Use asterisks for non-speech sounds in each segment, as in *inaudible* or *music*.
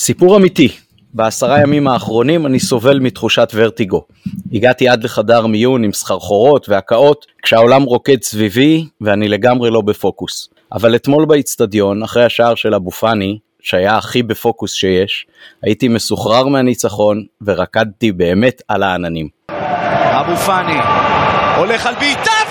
סיפור אמיתי, בעשרה ימים האחרונים אני סובל מתחושת ורטיגו. הגעתי עד לחדר מיון עם סחרחורות והקאות, כשהעולם רוקד סביבי ואני לגמרי לא בפוקוס. אבל אתמול באיצטדיון, אחרי השער של אבו פאני, שהיה הכי בפוקוס שיש, הייתי מסוחרר מהניצחון ורקדתי באמת על העננים. אבו פאני הולך על בעיטה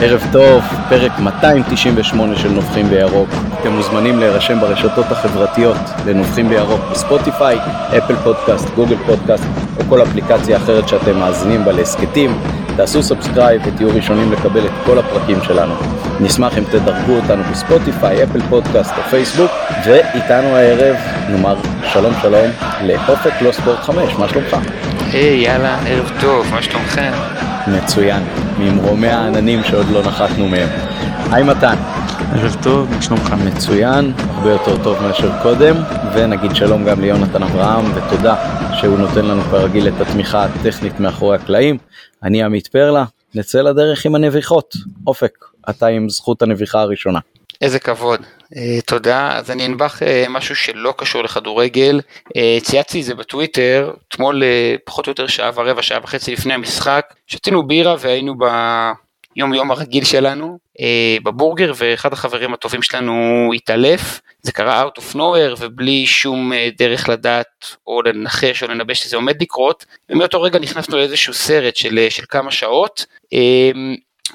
ערב טוב, פרק 298 של נובחים בירוק. אתם מוזמנים להירשם ברשתות החברתיות לנובחים בירוק בספוטיפיי, אפל פודקאסט, גוגל פודקאסט או כל אפליקציה אחרת שאתם מאזינים בה להסכתים. תעשו subscribe ותהיו ראשונים לקבל את כל הפרקים שלנו. נשמח אם תדרגו אותנו בספוטיפיי, אפל פודקאסט או פייסבוק, ואיתנו הערב נאמר שלום שלום לאופק לא ספורט 5, מה שלומך? היי, hey, יאללה, ערב טוב, מה שלומכם? מצוין, ממרומי העננים שעוד לא נחתנו מהם. היי מתן. ערב טוב, מה שלומך? מצוין, הרבה יותר טוב מאשר קודם, ונגיד שלום גם ליונתן אברהם, ותודה שהוא נותן לנו כרגיל את התמיכה הטכנית מאחורי הקלעים. אני עמית פרלה, נצא לדרך עם הנביחות. אופק, אתה עם זכות הנביחה הראשונה. איזה כבוד, uh, תודה. אז אני אנבח uh, משהו שלא קשור לכדורגל. Uh, צייצתי את זה בטוויטר, אתמול פחות או יותר שעה ורבע, שעה וחצי לפני המשחק, שתינו בירה והיינו ביום יום הרגיל שלנו, uh, בבורגר, ואחד החברים הטובים שלנו התעלף. זה קרה out of nowhere ובלי שום uh, דרך לדעת או לנחש או לנבא שזה עומד לקרות, ומאותו רגע נכנסנו לאיזשהו סרט של, של כמה שעות. Uh,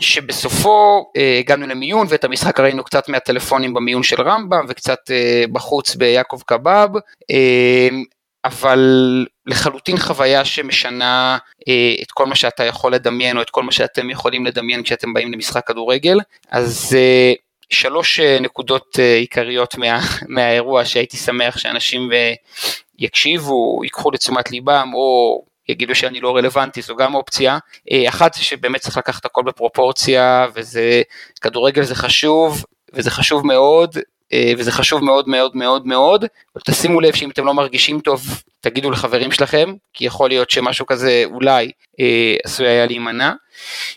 שבסופו אה, הגענו למיון ואת המשחק ראינו קצת מהטלפונים במיון של רמב"ם וקצת אה, בחוץ ביעקב קבב, אה, אבל לחלוטין חוויה שמשנה את כל מה שאתה יכול לדמיין או את כל מה שאתם יכולים לדמיין כשאתם באים למשחק כדורגל. אז שלוש נקודות עיקריות מה, *laughs* מהאירוע שהייתי שמח שאנשים יקשיבו, ייקחו לתשומת ליבם או יגידו שאני לא רלוונטי, זו גם אופציה. אה, אחת זה שבאמת צריך לקחת הכל בפרופורציה, וזה, כדורגל זה חשוב, וזה חשוב מאוד, אה, וזה חשוב מאוד מאוד מאוד מאוד, אבל תשימו לב שאם אתם לא מרגישים טוב, תגידו לחברים שלכם, כי יכול להיות שמשהו כזה אולי אה, עשוי היה להימנע.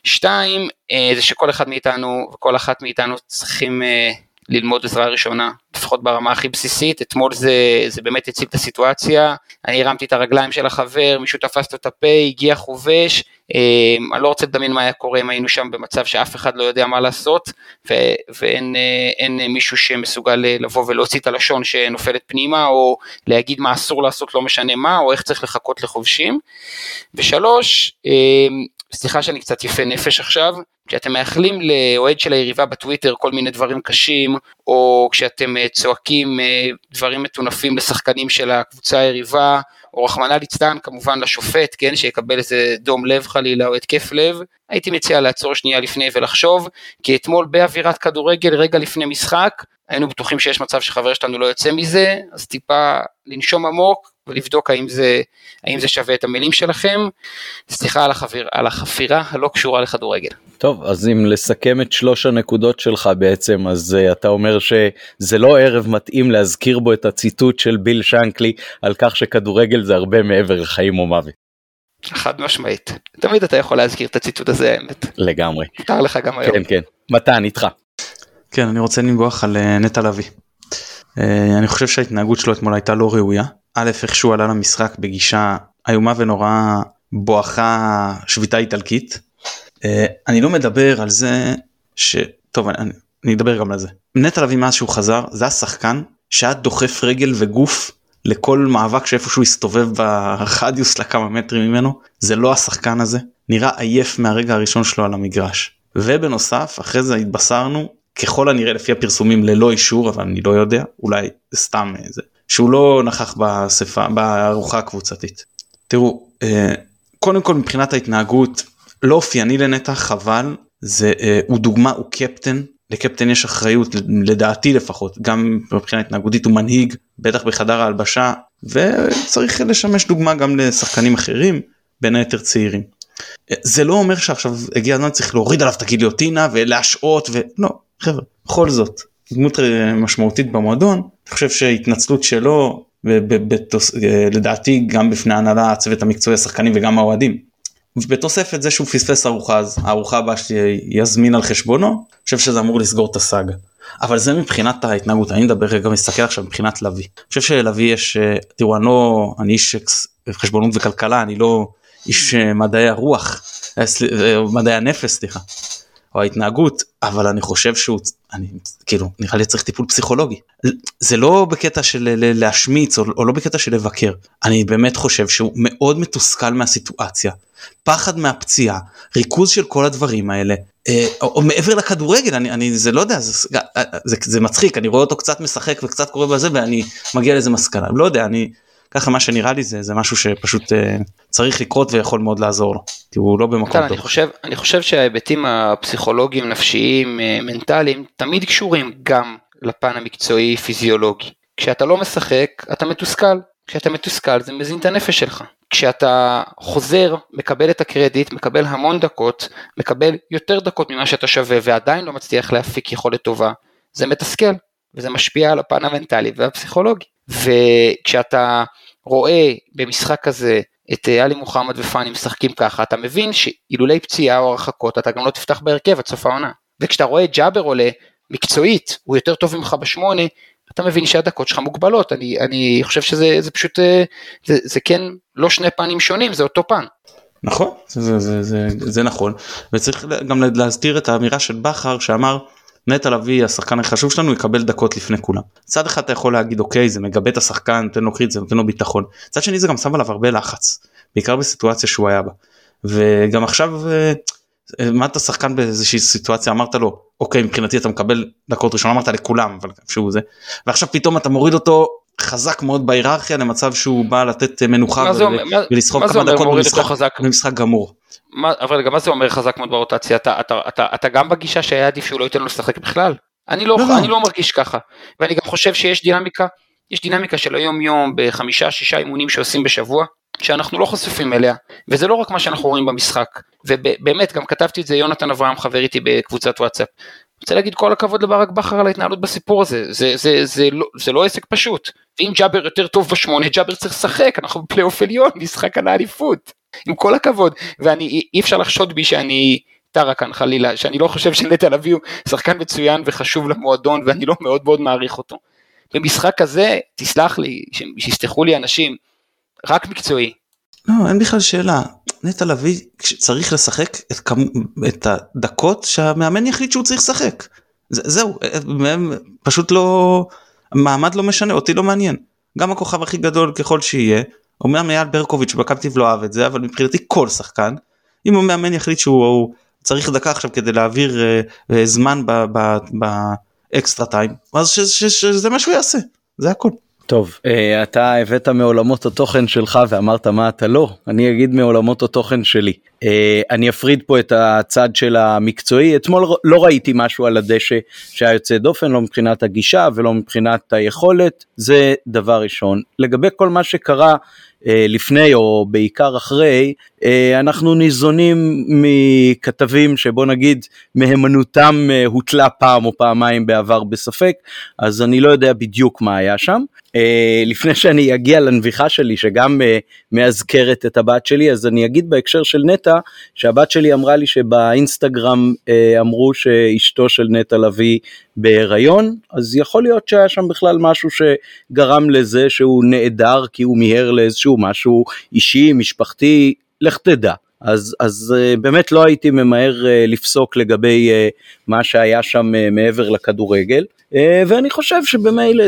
שתיים, אה, זה שכל אחד מאיתנו וכל אחת מאיתנו צריכים אה, ללמוד עזרה ראשונה, לפחות ברמה הכי בסיסית, אתמול זה, זה באמת הציל את הסיטואציה, אני הרמתי את הרגליים של החבר, מישהו תפס לו את הפה, הגיע חובש, אמ, אני לא רוצה לדמיין מה היה קורה אם היינו שם במצב שאף אחד לא יודע מה לעשות, ו, ואין אה, מישהו שמסוגל אה, לבוא ולהוציא את הלשון שנופלת פנימה, או להגיד מה אסור לעשות לא משנה מה, או איך צריך לחכות לחובשים. ושלוש, אמ, סליחה שאני קצת יפה נפש עכשיו, כשאתם מאחלים לאוהד של היריבה בטוויטר כל מיני דברים קשים, או כשאתם אה, צועקים אה, דברים מטונפים לשחקנים של הקבוצה היריבה, או רחמנא ליצלן כמובן לשופט, כן, שיקבל איזה דום לב חלילה או התקף לב, הייתי מציע לעצור שנייה לפני ולחשוב, כי אתמול באווירת כדורגל, רגע לפני משחק, היינו בטוחים שיש מצב שחבר שלנו לא יוצא מזה, אז טיפה לנשום עמוק ולבדוק האם זה, האם זה שווה את המילים שלכם. סליחה על, החביר, על החפירה הלא קשורה לכדורגל. טוב, אז אם לסכם את שלוש הנקודות שלך בעצם, אז uh, אתה אומר שזה לא ערב מתאים להזכיר בו את הציטוט של ביל שנקלי על כך שכדורגל זה הרבה מעבר לחיים או מוות. חד משמעית. תמיד אתה יכול להזכיר את הציטוט הזה האמת. לגמרי. מותר לך גם היום. כן, כן. מתן, איתך. כן, אני רוצה לנבוח על אה, נטע לביא. אה, אני חושב שההתנהגות שלו אתמול הייתה לא ראויה. א', איך שהוא עלה למשחק בגישה איומה ונוראה בואכה שביתה איטלקית. אה, אני לא מדבר על זה ש... טוב, אני, אני אדבר גם על זה. נטע לביא מאז שהוא חזר, זה השחקן שהיה דוחף רגל וגוף לכל מאבק שאיפשהו הסתובב ברדיוס לכמה מטרים ממנו. זה לא השחקן הזה. נראה עייף מהרגע הראשון שלו על המגרש. ובנוסף, אחרי זה התבשרנו ככל הנראה לפי הפרסומים ללא אישור אבל אני לא יודע אולי סתם איזה שהוא לא נכח באספה בארוחה הקבוצתית. תראו אה, קודם כל מבחינת ההתנהגות לא אופייני לנטע חבל זה אה, הוא דוגמה הוא קפטן לקפטן יש אחריות לדעתי לפחות גם מבחינה התנהגותית הוא מנהיג בטח בחדר ההלבשה וצריך לשמש דוגמה גם לשחקנים אחרים בין היתר צעירים. זה לא אומר שעכשיו הגיע הזמן צריך להוריד עליו את הגיליוטינה ולהשעות ולא חבר'ה בכל זאת דמות אה, משמעותית במועדון אני חושב שהתנצלות שלו ובתוס, אה, לדעתי גם בפני הנהלה הצוות המקצועי השחקנים וגם האוהדים. בתוספת זה שהוא פספס ארוחה אז הארוחה הבאה שיזמין על חשבונו אני חושב שזה אמור לסגור את הסאגה. אבל זה מבחינת ההתנהגות אני מדבר רגע מסתכל עכשיו מבחינת לביא. אני חושב שלביא יש אה, תראו אני לא אני איש חשבונות וכלכלה אני לא איש מדעי הרוח מדעי הנפש סליחה. או ההתנהגות אבל אני חושב שהוא אני כאילו נראה לי צריך טיפול פסיכולוגי. זה לא בקטע של להשמיץ או, או לא בקטע של לבקר. אני באמת חושב שהוא מאוד מתוסכל מהסיטואציה. פחד מהפציעה ריכוז של כל הדברים האלה. אה, או, או מעבר לכדורגל אני, אני זה לא יודע זה, זה, זה, זה מצחיק אני רואה אותו קצת משחק וקצת קורה בזה ואני מגיע לאיזה מסקנה. לא יודע אני ככה מה שנראה לי זה זה משהו שפשוט אה, צריך לקרות ויכול מאוד לעזור לו כי הוא לא במקום טוב. אני חושב אני חושב שההיבטים הפסיכולוגיים נפשיים אה, מנטליים תמיד קשורים גם לפן המקצועי פיזיולוגי. כשאתה לא משחק אתה מתוסכל. כשאתה מתוסכל זה מזין את הנפש שלך. כשאתה חוזר מקבל את הקרדיט מקבל המון דקות מקבל יותר דקות ממה שאתה שווה ועדיין לא מצליח להפיק יכולת טובה זה מתסכל וזה משפיע על הפן המנטלי והפסיכולוגי. וכשאתה רואה במשחק כזה את אה, עלי מוחמד ופאני משחקים ככה, אתה מבין שאילולי פציעה או הרחקות אתה גם לא תפתח בהרכב עד סוף העונה. וכשאתה רואה ג'אבר עולה מקצועית, הוא יותר טוב ממך בשמונה, אתה מבין שהדקות שלך מוגבלות, אני, אני חושב שזה זה פשוט, אה, זה, זה כן לא שני פנים שונים, זה אותו פן. נכון, זה, זה, זה, זה, זה נכון, וצריך גם להזכיר את האמירה של בכר שאמר נטע לביא השחקן החשוב שלנו יקבל דקות לפני כולם. צד אחד אתה יכול להגיד אוקיי זה מגבה את השחקן נותן לו קריט זה נותן לו ביטחון. צד שני זה גם שם עליו הרבה לחץ בעיקר בסיטואציה שהוא היה בה. וגם עכשיו אה, העמדת שחקן באיזושהי סיטואציה אמרת לו אוקיי מבחינתי אתה מקבל דקות ראשון אמרת לכולם אבל שהוא זה ועכשיו פתאום אתה מוריד אותו חזק מאוד בהיררכיה למצב שהוא בא לתת מנוחה ולסחוב כמה דקות במשחק, במשחק גמור. מה, אבל גם מה זה אומר חזק מאוד ברוטציה? אתה, אתה, אתה, אתה גם בגישה שהיה עדיף שהוא לא ייתן לו לשחק בכלל? אני לא, לא, לא. אני לא מרגיש ככה, ואני גם חושב שיש דינמיקה, יש דינמיקה של היום יום בחמישה שישה אימונים שעושים בשבוע, שאנחנו לא חשופים אליה, וזה לא רק מה שאנחנו רואים במשחק, ובאמת גם כתבתי את זה יונתן אברהם חבר איתי בקבוצת וואטסאפ. רוצה להגיד כל הכבוד לברק בכר על ההתנהלות בסיפור הזה, זה, זה, זה, זה, לא, זה לא עסק פשוט, ואם ג'אבר יותר טוב בשמונה, ג'אבר צריך לשחק, אנחנו בפלייאוף עליון, משחק על האליפות. עם כל הכבוד, ואני, אי אפשר לחשוד בי שאני טרה חלילה, שאני לא חושב שנטע לביא הוא שחקן מצוין וחשוב למועדון ואני לא מאוד מאוד מעריך אותו. במשחק הזה, תסלח לי, שיסלחו לי אנשים, רק מקצועי. לא, אין בכלל שאלה. נטע לביא צריך לשחק את, כמ... את הדקות שהמאמן יחליט שהוא צריך לשחק. זה, זהו, פשוט לא, מעמד לא משנה, אותי לא מעניין. גם הכוכב הכי גדול ככל שיהיה, אומנם אייל ברקוביץ' בקפטיב לא אהב את זה אבל מבחינתי כל שחקן אם המאמן יחליט שהוא צריך דקה עכשיו כדי להעביר uh, uh, זמן באקסטרה טיים אז שזה מה שהוא יעשה זה הכל. טוב uh, אתה הבאת מעולמות התוכן שלך ואמרת מה אתה לא? אני אגיד מעולמות התוכן שלי. uh, אני אפריד פה את הצד של המקצועי. אתמול לא ראיתי משהו על הדשא שהיה יוצא דופן לא מבחינת הגישה ולא מבחינת היכולת. זה דבר ראשון. לגבי כל מה שקרה אה, לפני או בעיקר אחרי, אה, אנחנו ניזונים מכתבים שבוא נגיד מהימנותם אה, הוטלה פעם או פעמיים בעבר בספק, אז אני לא יודע בדיוק מה היה שם. לפני שאני אגיע לנביחה שלי שגם מאזכרת את הבת שלי, אז אני אגיד בהקשר של נטע, שהבת שלי אמרה לי שבאינסטגרם אמרו שאשתו של נטע לביא בהיריון, אז יכול להיות שהיה שם בכלל משהו שגרם לזה שהוא נעדר כי הוא מיהר לאיזשהו משהו אישי, משפחתי, לך תדע. אז, אז באמת לא הייתי ממהר לפסוק לגבי מה שהיה שם מעבר לכדורגל, ואני חושב שבמילא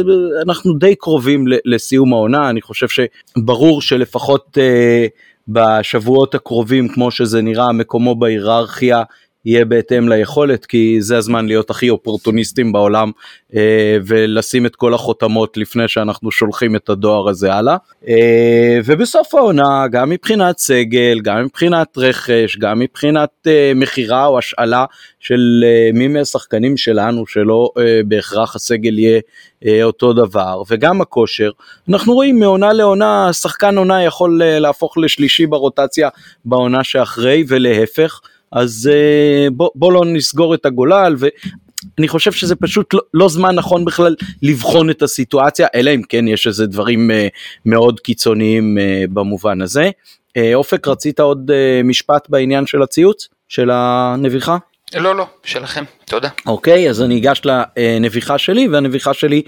אנחנו די קרובים לסיום העונה, אני חושב שברור שלפחות uh, בשבועות הקרובים, כמו שזה נראה, מקומו בהיררכיה יהיה בהתאם ליכולת, כי זה הזמן להיות הכי אופורטוניסטים בעולם אה, ולשים את כל החותמות לפני שאנחנו שולחים את הדואר הזה הלאה. אה, ובסוף העונה, גם מבחינת סגל, גם מבחינת רכש, גם מבחינת אה, מכירה או השאלה של אה, מי מהשחקנים שלנו, שלא אה, בהכרח הסגל יהיה אה, אותו דבר, וגם הכושר, אנחנו רואים מעונה לעונה, שחקן עונה יכול אה, להפוך לשלישי ברוטציה בעונה שאחרי ולהפך. אז אה, בוא, בוא לא נסגור את הגולל ואני חושב שזה פשוט לא, לא זמן נכון בכלל לבחון את הסיטואציה אלא אם כן יש איזה דברים אה, מאוד קיצוניים אה, במובן הזה. אופק רצית עוד משפט בעניין של הציוץ של הנביחה? לא לא שלכם תודה. אוקיי אז אני אגש לנביחה שלי והנביחה שלי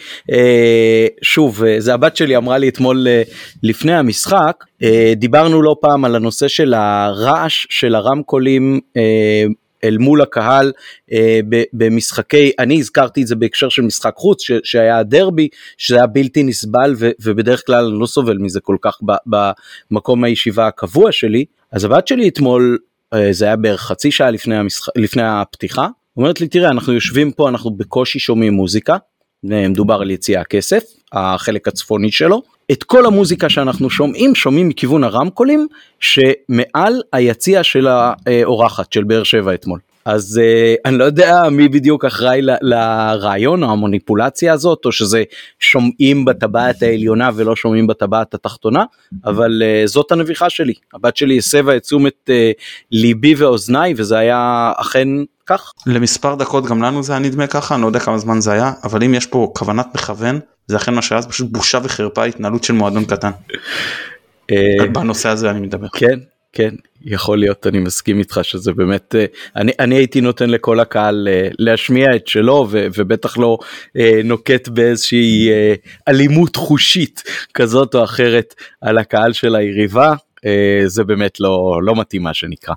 שוב זה הבת שלי אמרה לי אתמול לפני המשחק דיברנו לא פעם על הנושא של הרעש של הרמקולים אל מול הקהל אה, במשחקי, אני הזכרתי את זה בהקשר של משחק חוץ שהיה הדרבי, שזה היה בלתי נסבל ובדרך כלל אני לא סובל מזה כל כך במקום הישיבה הקבוע שלי, אז הבת שלי אתמול אה, זה היה בערך חצי שעה לפני, המשח... לפני הפתיחה, אומרת לי תראה אנחנו יושבים פה אנחנו בקושי שומעים מוזיקה, מדובר על יציאה כסף, החלק הצפוני שלו, את כל המוזיקה שאנחנו שומעים שומעים מכיוון הרמקולים שמעל היציע של האורחת של באר שבע אתמול. אז uh, אני לא יודע מי בדיוק אחראי ל- לרעיון או המוניפולציה הזאת או שזה שומעים בטבעת העליונה ולא שומעים בטבעת התחתונה אבל uh, זאת הנביכה שלי הבת שלי הסבה את תשומת uh, ליבי ואוזניי וזה היה אכן כך. למספר דקות גם לנו זה היה נדמה ככה אני לא יודע כמה זמן זה היה אבל אם יש פה כוונת מכוון זה אכן מה שהיה זה פשוט בושה וחרפה התנהלות של מועדון קטן. בנושא הזה אני מדבר. כן כן יכול להיות אני מסכים איתך שזה באמת אה, אני אני הייתי נותן לכל הקהל אה, להשמיע את שלו ו, ובטח לא אה, נוקט באיזושהי אלימות חושית כזאת או אחרת על הקהל של היריבה זה באמת לא לא מתאים מה שנקרא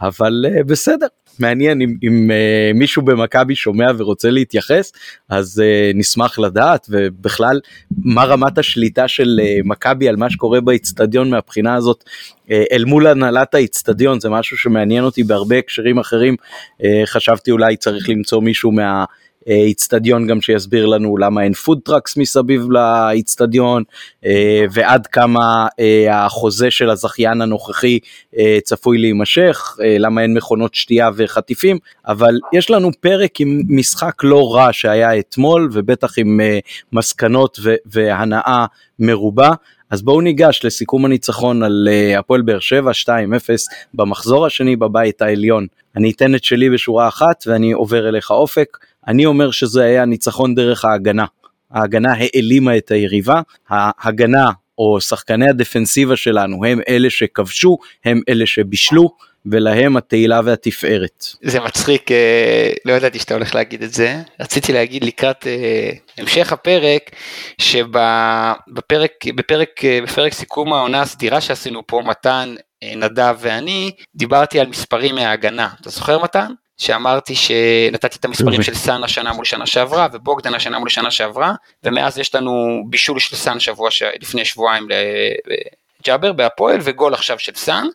אבל בסדר מעניין אם, אם uh, מישהו במכבי שומע ורוצה להתייחס אז uh, נשמח לדעת ובכלל מה רמת השליטה של uh, מכבי על מה שקורה באיצטדיון מהבחינה הזאת uh, אל מול הנהלת האיצטדיון זה משהו שמעניין אותי בהרבה הקשרים אחרים uh, חשבתי אולי צריך למצוא מישהו מה. איצטדיון גם שיסביר לנו למה אין food trucks מסביב לאיצטדיון אה, ועד כמה אה, החוזה של הזכיין הנוכחי אה, צפוי להימשך, למה אין מכונות שתייה וחטיפים, אבל יש לנו פרק עם משחק לא רע שהיה אתמול ובטח עם מסקנות והנאה מרובה. אז בואו ניגש לסיכום הניצחון על הפועל באר שבע 2-0 במחזור השני בבית העליון. אני אתן את שלי בשורה אחת ואני עובר אליך אופק. אני אומר שזה היה ניצחון דרך ההגנה. ההגנה העלימה את היריבה, ההגנה או שחקני הדפנסיבה שלנו הם אלה שכבשו, הם אלה שבישלו, ולהם התהילה והתפארת. זה מצחיק, אה, לא ידעתי שאתה הולך להגיד את זה. רציתי להגיד לקראת אה, המשך הפרק, שבפרק בפרק, אה, בפרק סיכום העונה הסדירה שעשינו פה, מתן, נדב ואני, דיברתי על מספרים מההגנה. אתה זוכר מתן? שאמרתי שנתתי את המספרים של סאן השנה מול שנה שעברה ובוגדן השנה מול שנה שעברה ומאז יש לנו בישול של סאן שבוע ש... לפני שבועיים לג'אבר בהפועל וגול עכשיו של סאן.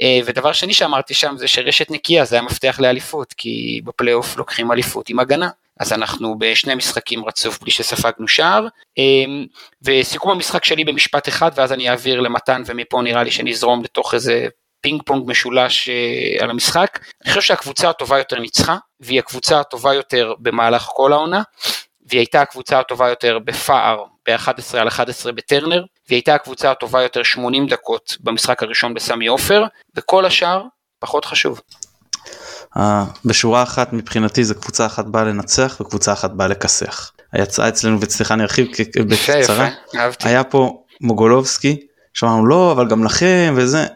אה, ודבר שני שאמרתי שם זה שרשת נקייה זה המפתח לאליפות כי בפלייאוף לוקחים אליפות עם הגנה. אז אנחנו בשני משחקים רצוף בלי שספגנו שער. אה, וסיכום המשחק שלי במשפט אחד ואז אני אעביר למתן ומפה נראה לי שנזרום לתוך איזה פינג פונג משולש אה, על המשחק. אני חושב שהקבוצה הטובה יותר ניצחה, והיא הקבוצה הטובה יותר במהלך כל העונה, והיא הייתה הקבוצה הטובה יותר בפער ב-11 על 11 בטרנר, והיא הייתה הקבוצה הטובה יותר 80 דקות במשחק הראשון בסמי עופר, וכל השאר פחות חשוב. Uh, בשורה אחת מבחינתי זה קבוצה אחת באה לנצח וקבוצה אחת באה לכסח. היצאה אצלנו וסליחה אני ארחיב בקצרה היה פה מוגולובסקי שאמרנו לא אבל גם לכם וזה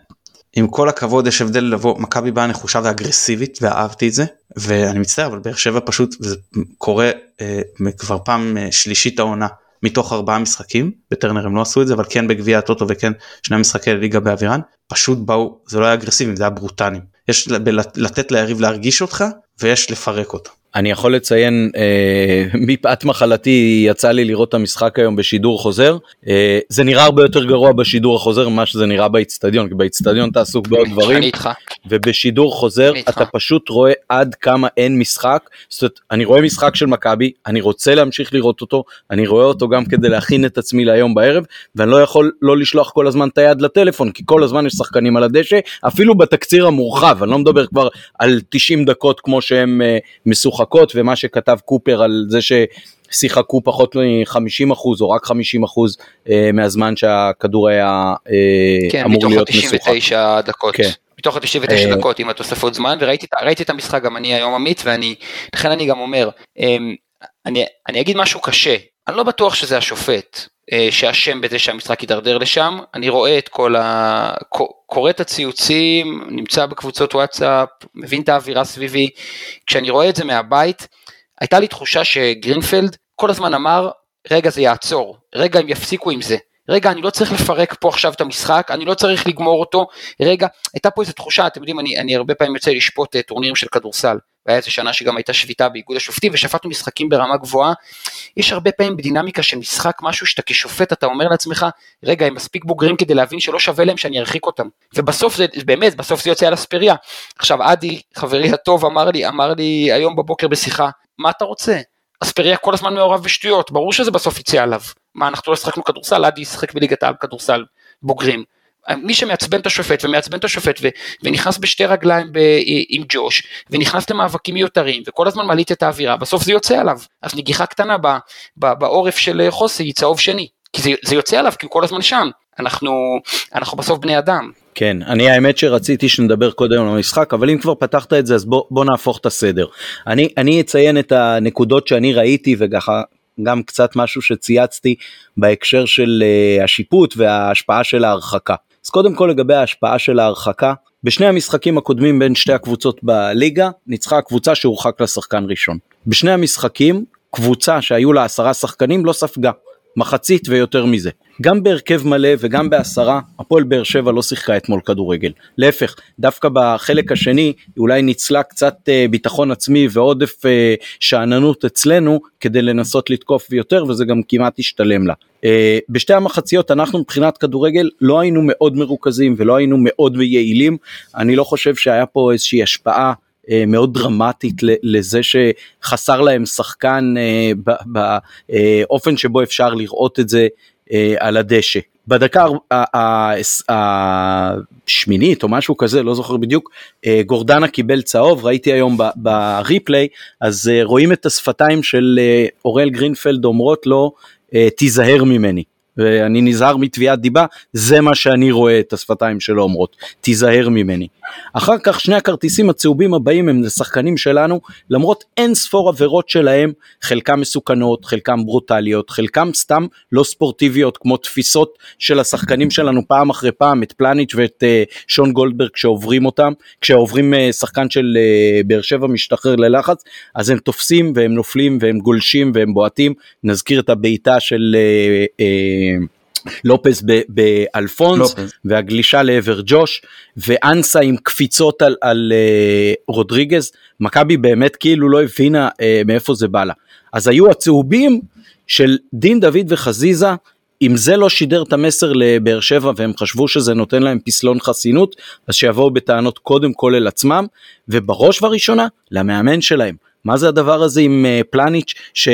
עם כל הכבוד יש הבדל לבוא מכבי באה נחושה ואגרסיבית ואהבתי את זה ואני מצטער אבל באר שבע פשוט זה קורה אה, כבר פעם אה, שלישית העונה מתוך ארבעה משחקים בטרנר הם לא עשו את זה אבל כן בגביע הטוטו וכן שני משחקי ליגה באווירן פשוט באו זה לא היה אגרסיבי זה היה ברוטנים יש לתת ליריב להרגיש אותך ויש לפרק אותו אני יכול לציין אה, *laughs* מפאת מחלתי יצא לי לראות את המשחק היום בשידור חוזר אה, זה נראה הרבה יותר גרוע בשידור החוזר ממה שזה נראה באיצטדיון כי באיצטדיון אתה עסוק בעוד דברים. ובשידור חוזר. אתה פשוט רואה עד כמה אין משחק זאת אומרת אני רואה משחק של מכבי אני רוצה להמשיך לראות אותו אני רואה אותו גם כדי להכין את עצמי להיום בערב ואני לא יכול לא לשלוח כל הזמן את היד לטלפון כי כל הזמן יש שחקנים על הדשא אפילו בתקציר המורחב אני לא מדבר כבר על 90 דקות כמו שהן אה, משוחקות ומה שכתב קופר על זה ששיחקו פחות מ-50% או רק 50% אה, מהזמן שהכדור היה אה, כן, אמור מתוך להיות משוחק. ה-99 דקות. כן. מתוך ה-99 אה, דקות עם התוספות זמן וראיתי את- המשחק גם אני היום עמית ואני לכן אני גם אומר אמ, אני אני אגיד משהו קשה אני לא בטוח שזה השופט שאשם בזה שהמשחק יידרדר לשם אני רואה את כל ה... קורא את הציוצים נמצא בקבוצות וואטסאפ מבין את האווירה סביבי. כשאני רואה את זה מהבית הייתה לי תחושה שגרינפלד כל הזמן אמר רגע זה יעצור. רגע הם יפסיקו עם זה. רגע אני לא צריך לפרק פה עכשיו את המשחק אני לא צריך לגמור אותו. רגע הייתה פה איזו תחושה אתם יודעים אני, אני הרבה פעמים יוצא לשפוט אה, טורנירים של כדורסל והיה איזה שנה שגם הייתה שביתה באיגוד השופטים ושפטנו משחקים ברמה גבוהה. יש הרבה פעמים בדינמיקה של משחק משהו שאתה כשופט אתה אומר לעצמך רגע הם מספיק בוגרים כדי להבין שלא שווה להם שאני ארחיק אותם. ובסוף זה באמת בסוף זה יוצא על אספריה. עכשיו עדי חברי הטוב אמר לי אמר לי היום בבוקר בשיחה מה אתה רוצה? אספריה כל הזמן מעורב בשטויות ברור שזה בסוף יצא עליו. מה אנחנו לא שחקנו כדורסל? עדי ישחק בליגת העל כדורסל בוגרים מי שמעצבן את השופט ומעצבן את השופט ו- ונכנס בשתי רגליים ב- עם ג'וש ונכנס למאבקים מיותרים וכל הזמן מלהיט את האווירה בסוף זה יוצא עליו אז נגיחה קטנה ב- ב- בעורף של חוסי היא צהוב שני כי זה, זה יוצא עליו כי הוא כל הזמן שם אנחנו אנחנו בסוף בני אדם כן, אני האמת שרציתי שנדבר קודם על המשחק, אבל אם כבר פתחת את זה אז בוא, בוא נהפוך את הסדר. אני, אני אציין את הנקודות שאני ראיתי וככה גם קצת משהו שצייצתי בהקשר של uh, השיפוט וההשפעה של ההרחקה. אז קודם כל לגבי ההשפעה של ההרחקה, בשני המשחקים הקודמים בין שתי הקבוצות בליגה ניצחה הקבוצה שהורחק לשחקן ראשון. בשני המשחקים קבוצה שהיו לה עשרה שחקנים לא ספגה. מחצית ויותר מזה. גם בהרכב מלא וגם בעשרה, הפועל באר שבע לא שיחקה אתמול כדורגל. להפך, דווקא בחלק השני אולי ניצלה קצת אה, ביטחון עצמי ועודף אה, שאננות אצלנו כדי לנסות לתקוף יותר וזה גם כמעט השתלם לה. אה, בשתי המחציות אנחנו מבחינת כדורגל לא היינו מאוד מרוכזים ולא היינו מאוד יעילים. אני לא חושב שהיה פה איזושהי השפעה מאוד דרמטית לזה שחסר להם שחקן אה, באופן שבו אפשר לראות את זה אה, על הדשא. בדקה השמינית או משהו כזה לא זוכר בדיוק אה, גורדנה קיבל צהוב ראיתי היום בריפליי אז אה, רואים את השפתיים של אה, אוראל גרינפלד אומרות לו אה, תיזהר ממני ואני נזהר מתביעת דיבה זה מה שאני רואה את השפתיים שלו אומרות תיזהר ממני. אחר כך שני הכרטיסים הצהובים הבאים הם לשחקנים שלנו למרות אין ספור עבירות שלהם חלקם מסוכנות חלקם ברוטליות חלקם סתם לא ספורטיביות כמו תפיסות של השחקנים שלנו פעם אחרי פעם את פלניץ' ואת uh, שון גולדברג כשעוברים אותם כשעוברים uh, שחקן של uh, באר שבע משתחרר ללחץ אז הם תופסים והם נופלים והם גולשים והם בועטים נזכיר את הבעיטה של uh, uh, לופס באלפונס לופז. והגלישה לעבר ג'וש ואנסה עם קפיצות על, על אה, רודריגז. מכבי באמת כאילו לא הבינה אה, מאיפה זה בא לה. אז היו הצהובים של דין דוד וחזיזה אם זה לא שידר את המסר לבאר שבע והם חשבו שזה נותן להם פסלון חסינות אז שיבואו בטענות קודם כל אל עצמם ובראש ובראשונה למאמן שלהם. מה זה הדבר הזה עם אה, פלניץ' ש...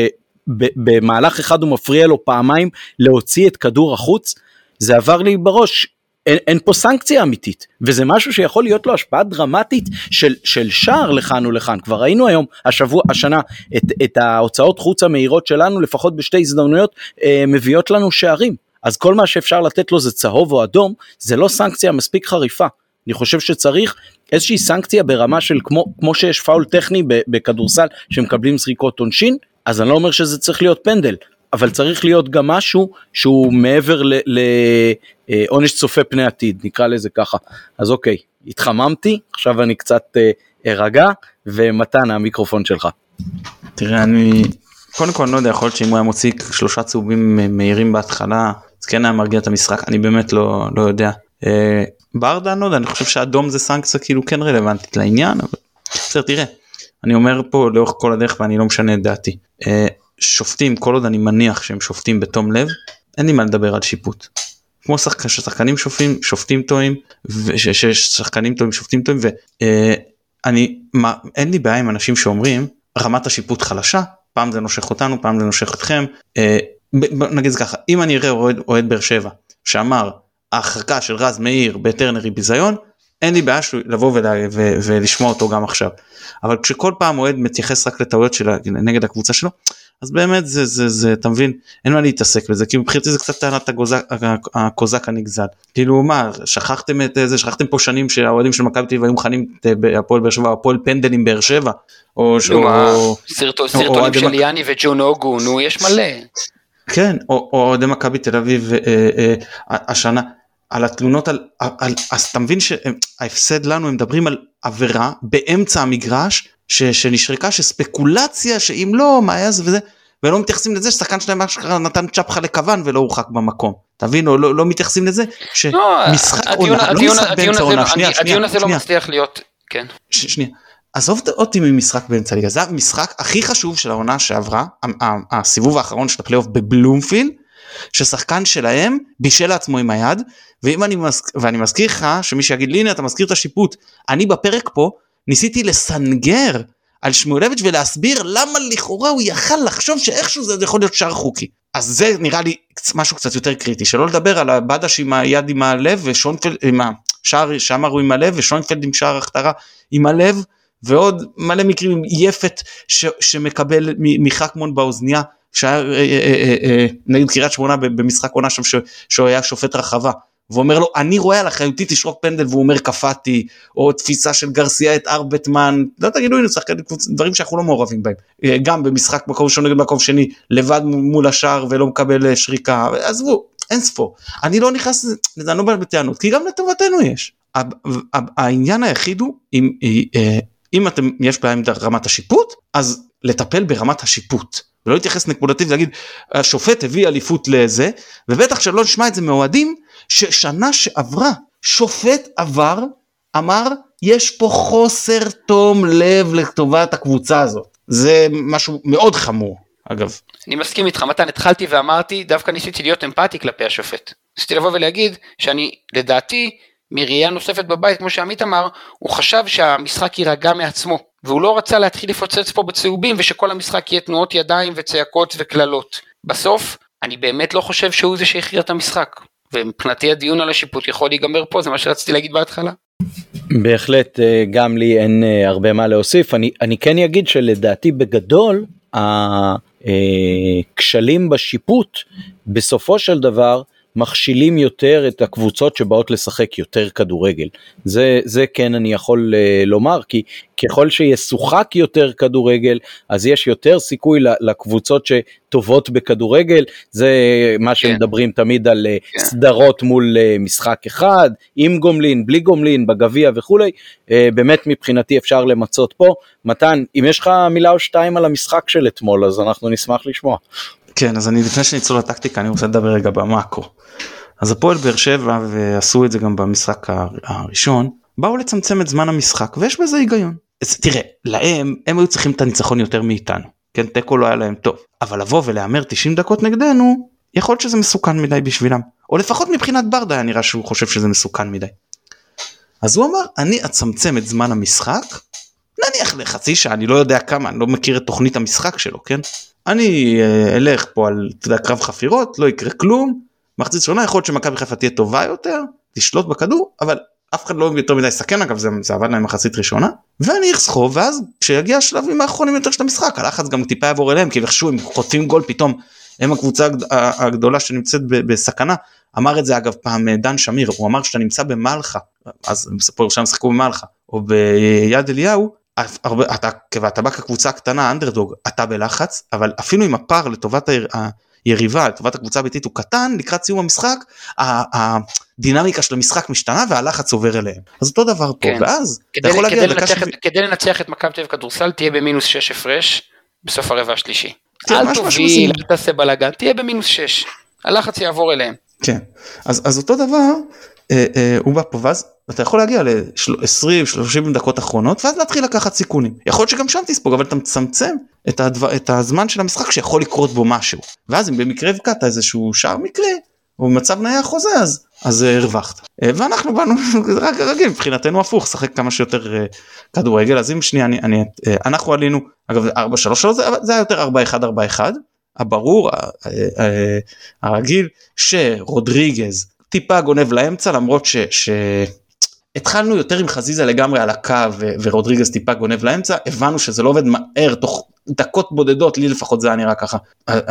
במהלך אחד הוא מפריע לו פעמיים להוציא את כדור החוץ, זה עבר לי בראש, אין, אין פה סנקציה אמיתית, וזה משהו שיכול להיות לו השפעה דרמטית של, של שער לכאן ולכאן, כבר ראינו היום, השבוע, השנה, את, את ההוצאות חוץ המהירות שלנו, לפחות בשתי הזדמנויות, אה, מביאות לנו שערים. אז כל מה שאפשר לתת לו זה צהוב או אדום, זה לא סנקציה מספיק חריפה. אני חושב שצריך איזושהי סנקציה ברמה של כמו, כמו שיש פאול טכני בכדורסל שמקבלים זריקות עונשין, אז אני לא אומר שזה צריך להיות פנדל, אבל צריך להיות גם משהו שהוא מעבר לעונש צופה פני עתיד, נקרא לזה ככה. אז אוקיי, התחממתי, עכשיו אני קצת אה, ארגע, ומתן המיקרופון שלך. תראה אני קודם כל אני לא יודע יכול להיות שאם הוא היה מוציא שלושה צהובים מהירים בהתחלה אז כן היה מרגיע את המשחק אני באמת לא לא יודע. אה, ברדה אני לא יודע אני חושב שאדום זה סנקציה כאילו כן רלוונטית לעניין אבל בסדר תראה. אני אומר פה לאורך כל הדרך ואני לא משנה את דעתי. אה, שופטים כל עוד אני מניח שהם שופטים בתום לב אין לי מה לדבר על שיפוט. כמו שחק... ששחקנים שופטים שופטים טועים וששחקנים טועים שופטים טועים ואני מה אין לי בעיה עם אנשים שאומרים רמת השיפוט חלשה פעם זה נושך אותנו פעם זה נושך אתכם אה, נגיד ככה אם אני אראה אוהד באר שבע שאמר ההרחקה של רז מאיר בטרנר ביזיון אין לי בעיה לבוא ולה, ו, ולשמוע אותו גם עכשיו. אבל כשכל פעם אוהד מתייחס רק לטעויות של נגד הקבוצה שלו אז באמת זה זה זה אתה מבין אין מה להתעסק בזה כי מבחינתי זה קצת טענת הקוזק הנגזל כאילו מה שכחתם את זה שכחתם פה שנים שהאוהדים של מכבי תל אביב היו מכנים את הפועל באר שבע הפועל פנדל עם באר שבע. או סרטונים של יאני וג'ון אוגו נו יש מלא. כן או אוהדי מכבי תל אביב אה, אה, השנה על התלונות על, על אז אתה מבין שההפסד לנו הם מדברים על עבירה באמצע המגרש ש, שנשרקה שספקולציה שאם לא מה היה זה וזה ולא מתייחסים לזה ששחקן שלהם אשכרה נתן צ'פחה לכוון ולא הורחק במקום. תבין או לא, לא מתייחסים לזה שמשחק עונה לא משחק באמצע עונה. שנייה שנייה הדיון הזה לא מצליח להיות כן. שנייה עזוב אותי ממשחק באמצע ליגה זה המשחק הכי חשוב של העונה שעברה הסיבוב האחרון של הפלייאוף בבלומפילד ששחקן שלהם בישל לעצמו עם היד ואם אני מז... ואני מזכיר לך שמי שיגיד לי הנה אתה מזכיר את השיפוט אני בפרק פה ניסיתי לסנגר על שמואלביץ' ולהסביר למה לכאורה הוא יכל לחשוב שאיכשהו זה יכול להיות שער חוקי. אז זה נראה לי משהו קצת יותר קריטי שלא לדבר על הבדש עם היד עם הלב ושונפלד עם השער שאמר הוא עם הלב ושונפלד עם שער החתרה עם הלב ועוד מלא מקרים עם יפת ש, שמקבל מחכמון באוזניה שהיה אה, אה, אה, נגד קריית שמונה במשחק עונה שם שהוא היה שופט רחבה ואומר לו אני רואה על אחריותי תשרוק פנדל והוא אומר קפאתי או תפיסה של גרסיה את ארבטמן לא תגידו הנה שחקן דברים שאנחנו לא מעורבים בהם. גם במשחק מקום ראשון נגד מקום שני לבד מול השער ולא מקבל שריקה עזבו אין ספור. אני לא נכנס לזה אני לא בא בטענות כי גם לטובתנו יש. העניין היחיד הוא אם, אם אתם יש בעיה עם רמת השיפוט אז לטפל ברמת השיפוט ולא להתייחס נקודתית ולהגיד השופט הביא אליפות לזה ובטח שלא נשמע את זה מאוהדים ששנה שעברה שופט עבר אמר יש פה חוסר תום לב לטובת הקבוצה הזאת זה משהו מאוד חמור אגב. אני מסכים איתך מתן התחלתי ואמרתי דווקא ניסיתי להיות אמפתי כלפי השופט. ניסיתי לבוא ולהגיד שאני לדעתי מראייה נוספת בבית כמו שעמית אמר הוא חשב שהמשחק יירגע מעצמו והוא לא רצה להתחיל לפוצץ פה בצהובים ושכל המשחק יהיה תנועות ידיים וצעקות וקללות. בסוף, אני באמת לא חושב שהוא זה שהכריע את המשחק. ומבחינתי הדיון על השיפוט יכול להיגמר פה, זה מה שרציתי להגיד בהתחלה. בהחלט, אה, גם לי אין אה, הרבה מה להוסיף. אני, אני כן אגיד שלדעתי בגדול, הכשלים אה, בשיפוט בסופו של דבר מכשילים יותר את הקבוצות שבאות לשחק יותר כדורגל. זה, זה כן אני יכול uh, לומר, כי ככל שישוחק יותר כדורגל, אז יש יותר סיכוי לקבוצות שטובות בכדורגל, זה מה כן. שמדברים תמיד על uh, כן. סדרות מול uh, משחק אחד, עם גומלין, בלי גומלין, בגביע וכולי, באמת מבחינתי אפשר למצות פה. מתן, אם יש לך מילה או שתיים על המשחק של אתמול, אז אנחנו נשמח לשמוע. כן אז אני לפני שנצלול לטקטיקה אני רוצה לדבר רגע במאקרו. אז הפועל באר שבע ועשו את זה גם במשחק הראשון באו לצמצם את זמן המשחק ויש בזה היגיון. אז תראה להם הם היו צריכים את הניצחון יותר מאיתנו כן תיקו לא היה להם טוב אבל לבוא ולהמר 90 דקות נגדנו יכול להיות שזה מסוכן מדי בשבילם או לפחות מבחינת ברדה היה נראה שהוא חושב שזה מסוכן מדי. אז הוא אמר אני אצמצם את זמן המשחק נניח לחצי שעה אני לא יודע כמה אני לא מכיר את תוכנית המשחק שלו כן אני אה, אלך פה על קרב חפירות לא יקרה כלום מחצית ראשונה יכול להיות שמכבי חיפה תהיה טובה יותר תשלוט בכדור אבל אף אחד לא יותר מדי יסכן אגב זה, זה עבד להם מחצית ראשונה ואני אחסכו ואז כשיגיע השלבים האחרונים יותר של המשחק הלחץ גם טיפה יעבור אליהם כי איכשהו הם חוטפים גול פתאום הם הקבוצה הגדולה שנמצאת בסכנה. אמר את זה אגב פעם אה, דן שמיר הוא אמר שאתה נמצא במלחה אז פה שם שיחקו במלחה או ביד אליהו אתה, ואתה בא כקבוצה קטנה אנדרדוג אתה בלחץ אבל אפילו אם הפער לטובת היריבה לטובת הקבוצה הביתית הוא קטן לקראת סיום המשחק הדינמיקה של המשחק משתנה והלחץ עובר אליהם אז אותו דבר פה כן. ואז כדי, אתה יכול כדי, להגיע לנצח, את, כדי לנצח את מכבי תל אביב כדורסל תהיה במינוס 6 הפרש בסוף הרבע השלישי. אל תוביל אל תעשה בלאגן תהיה במינוס 6 הלחץ יעבור אליהם. כן אז, אז אותו דבר הוא בא פה ואז אתה יכול להגיע ל-20-30 דקות אחרונות ואז להתחיל לקחת סיכונים. יכול להיות שגם שם תספוג אבל אתה מצמצם את, הדבר, את הזמן של המשחק שיכול לקרות בו משהו. ואז אם במקרה הבקעת איזשהו שער מקרה או במצב נייח חוזה אז אז אה, הרווחת. אה, ואנחנו באנו *laughs* רק רגיל מבחינתנו הפוך שחק כמה שיותר אה, כדורגל אז אם שנייה אני, אני אנחנו עלינו אגב 4 3 3 זה היה יותר 4 1 4 1 הברור הרגיל שרודריגז טיפה גונב לאמצע למרות ש... ש... התחלנו יותר עם חזיזה לגמרי על הקו ורודריגז טיפה גונב לאמצע הבנו שזה לא עובד מהר תוך דקות בודדות לי לפחות זה היה נראה ככה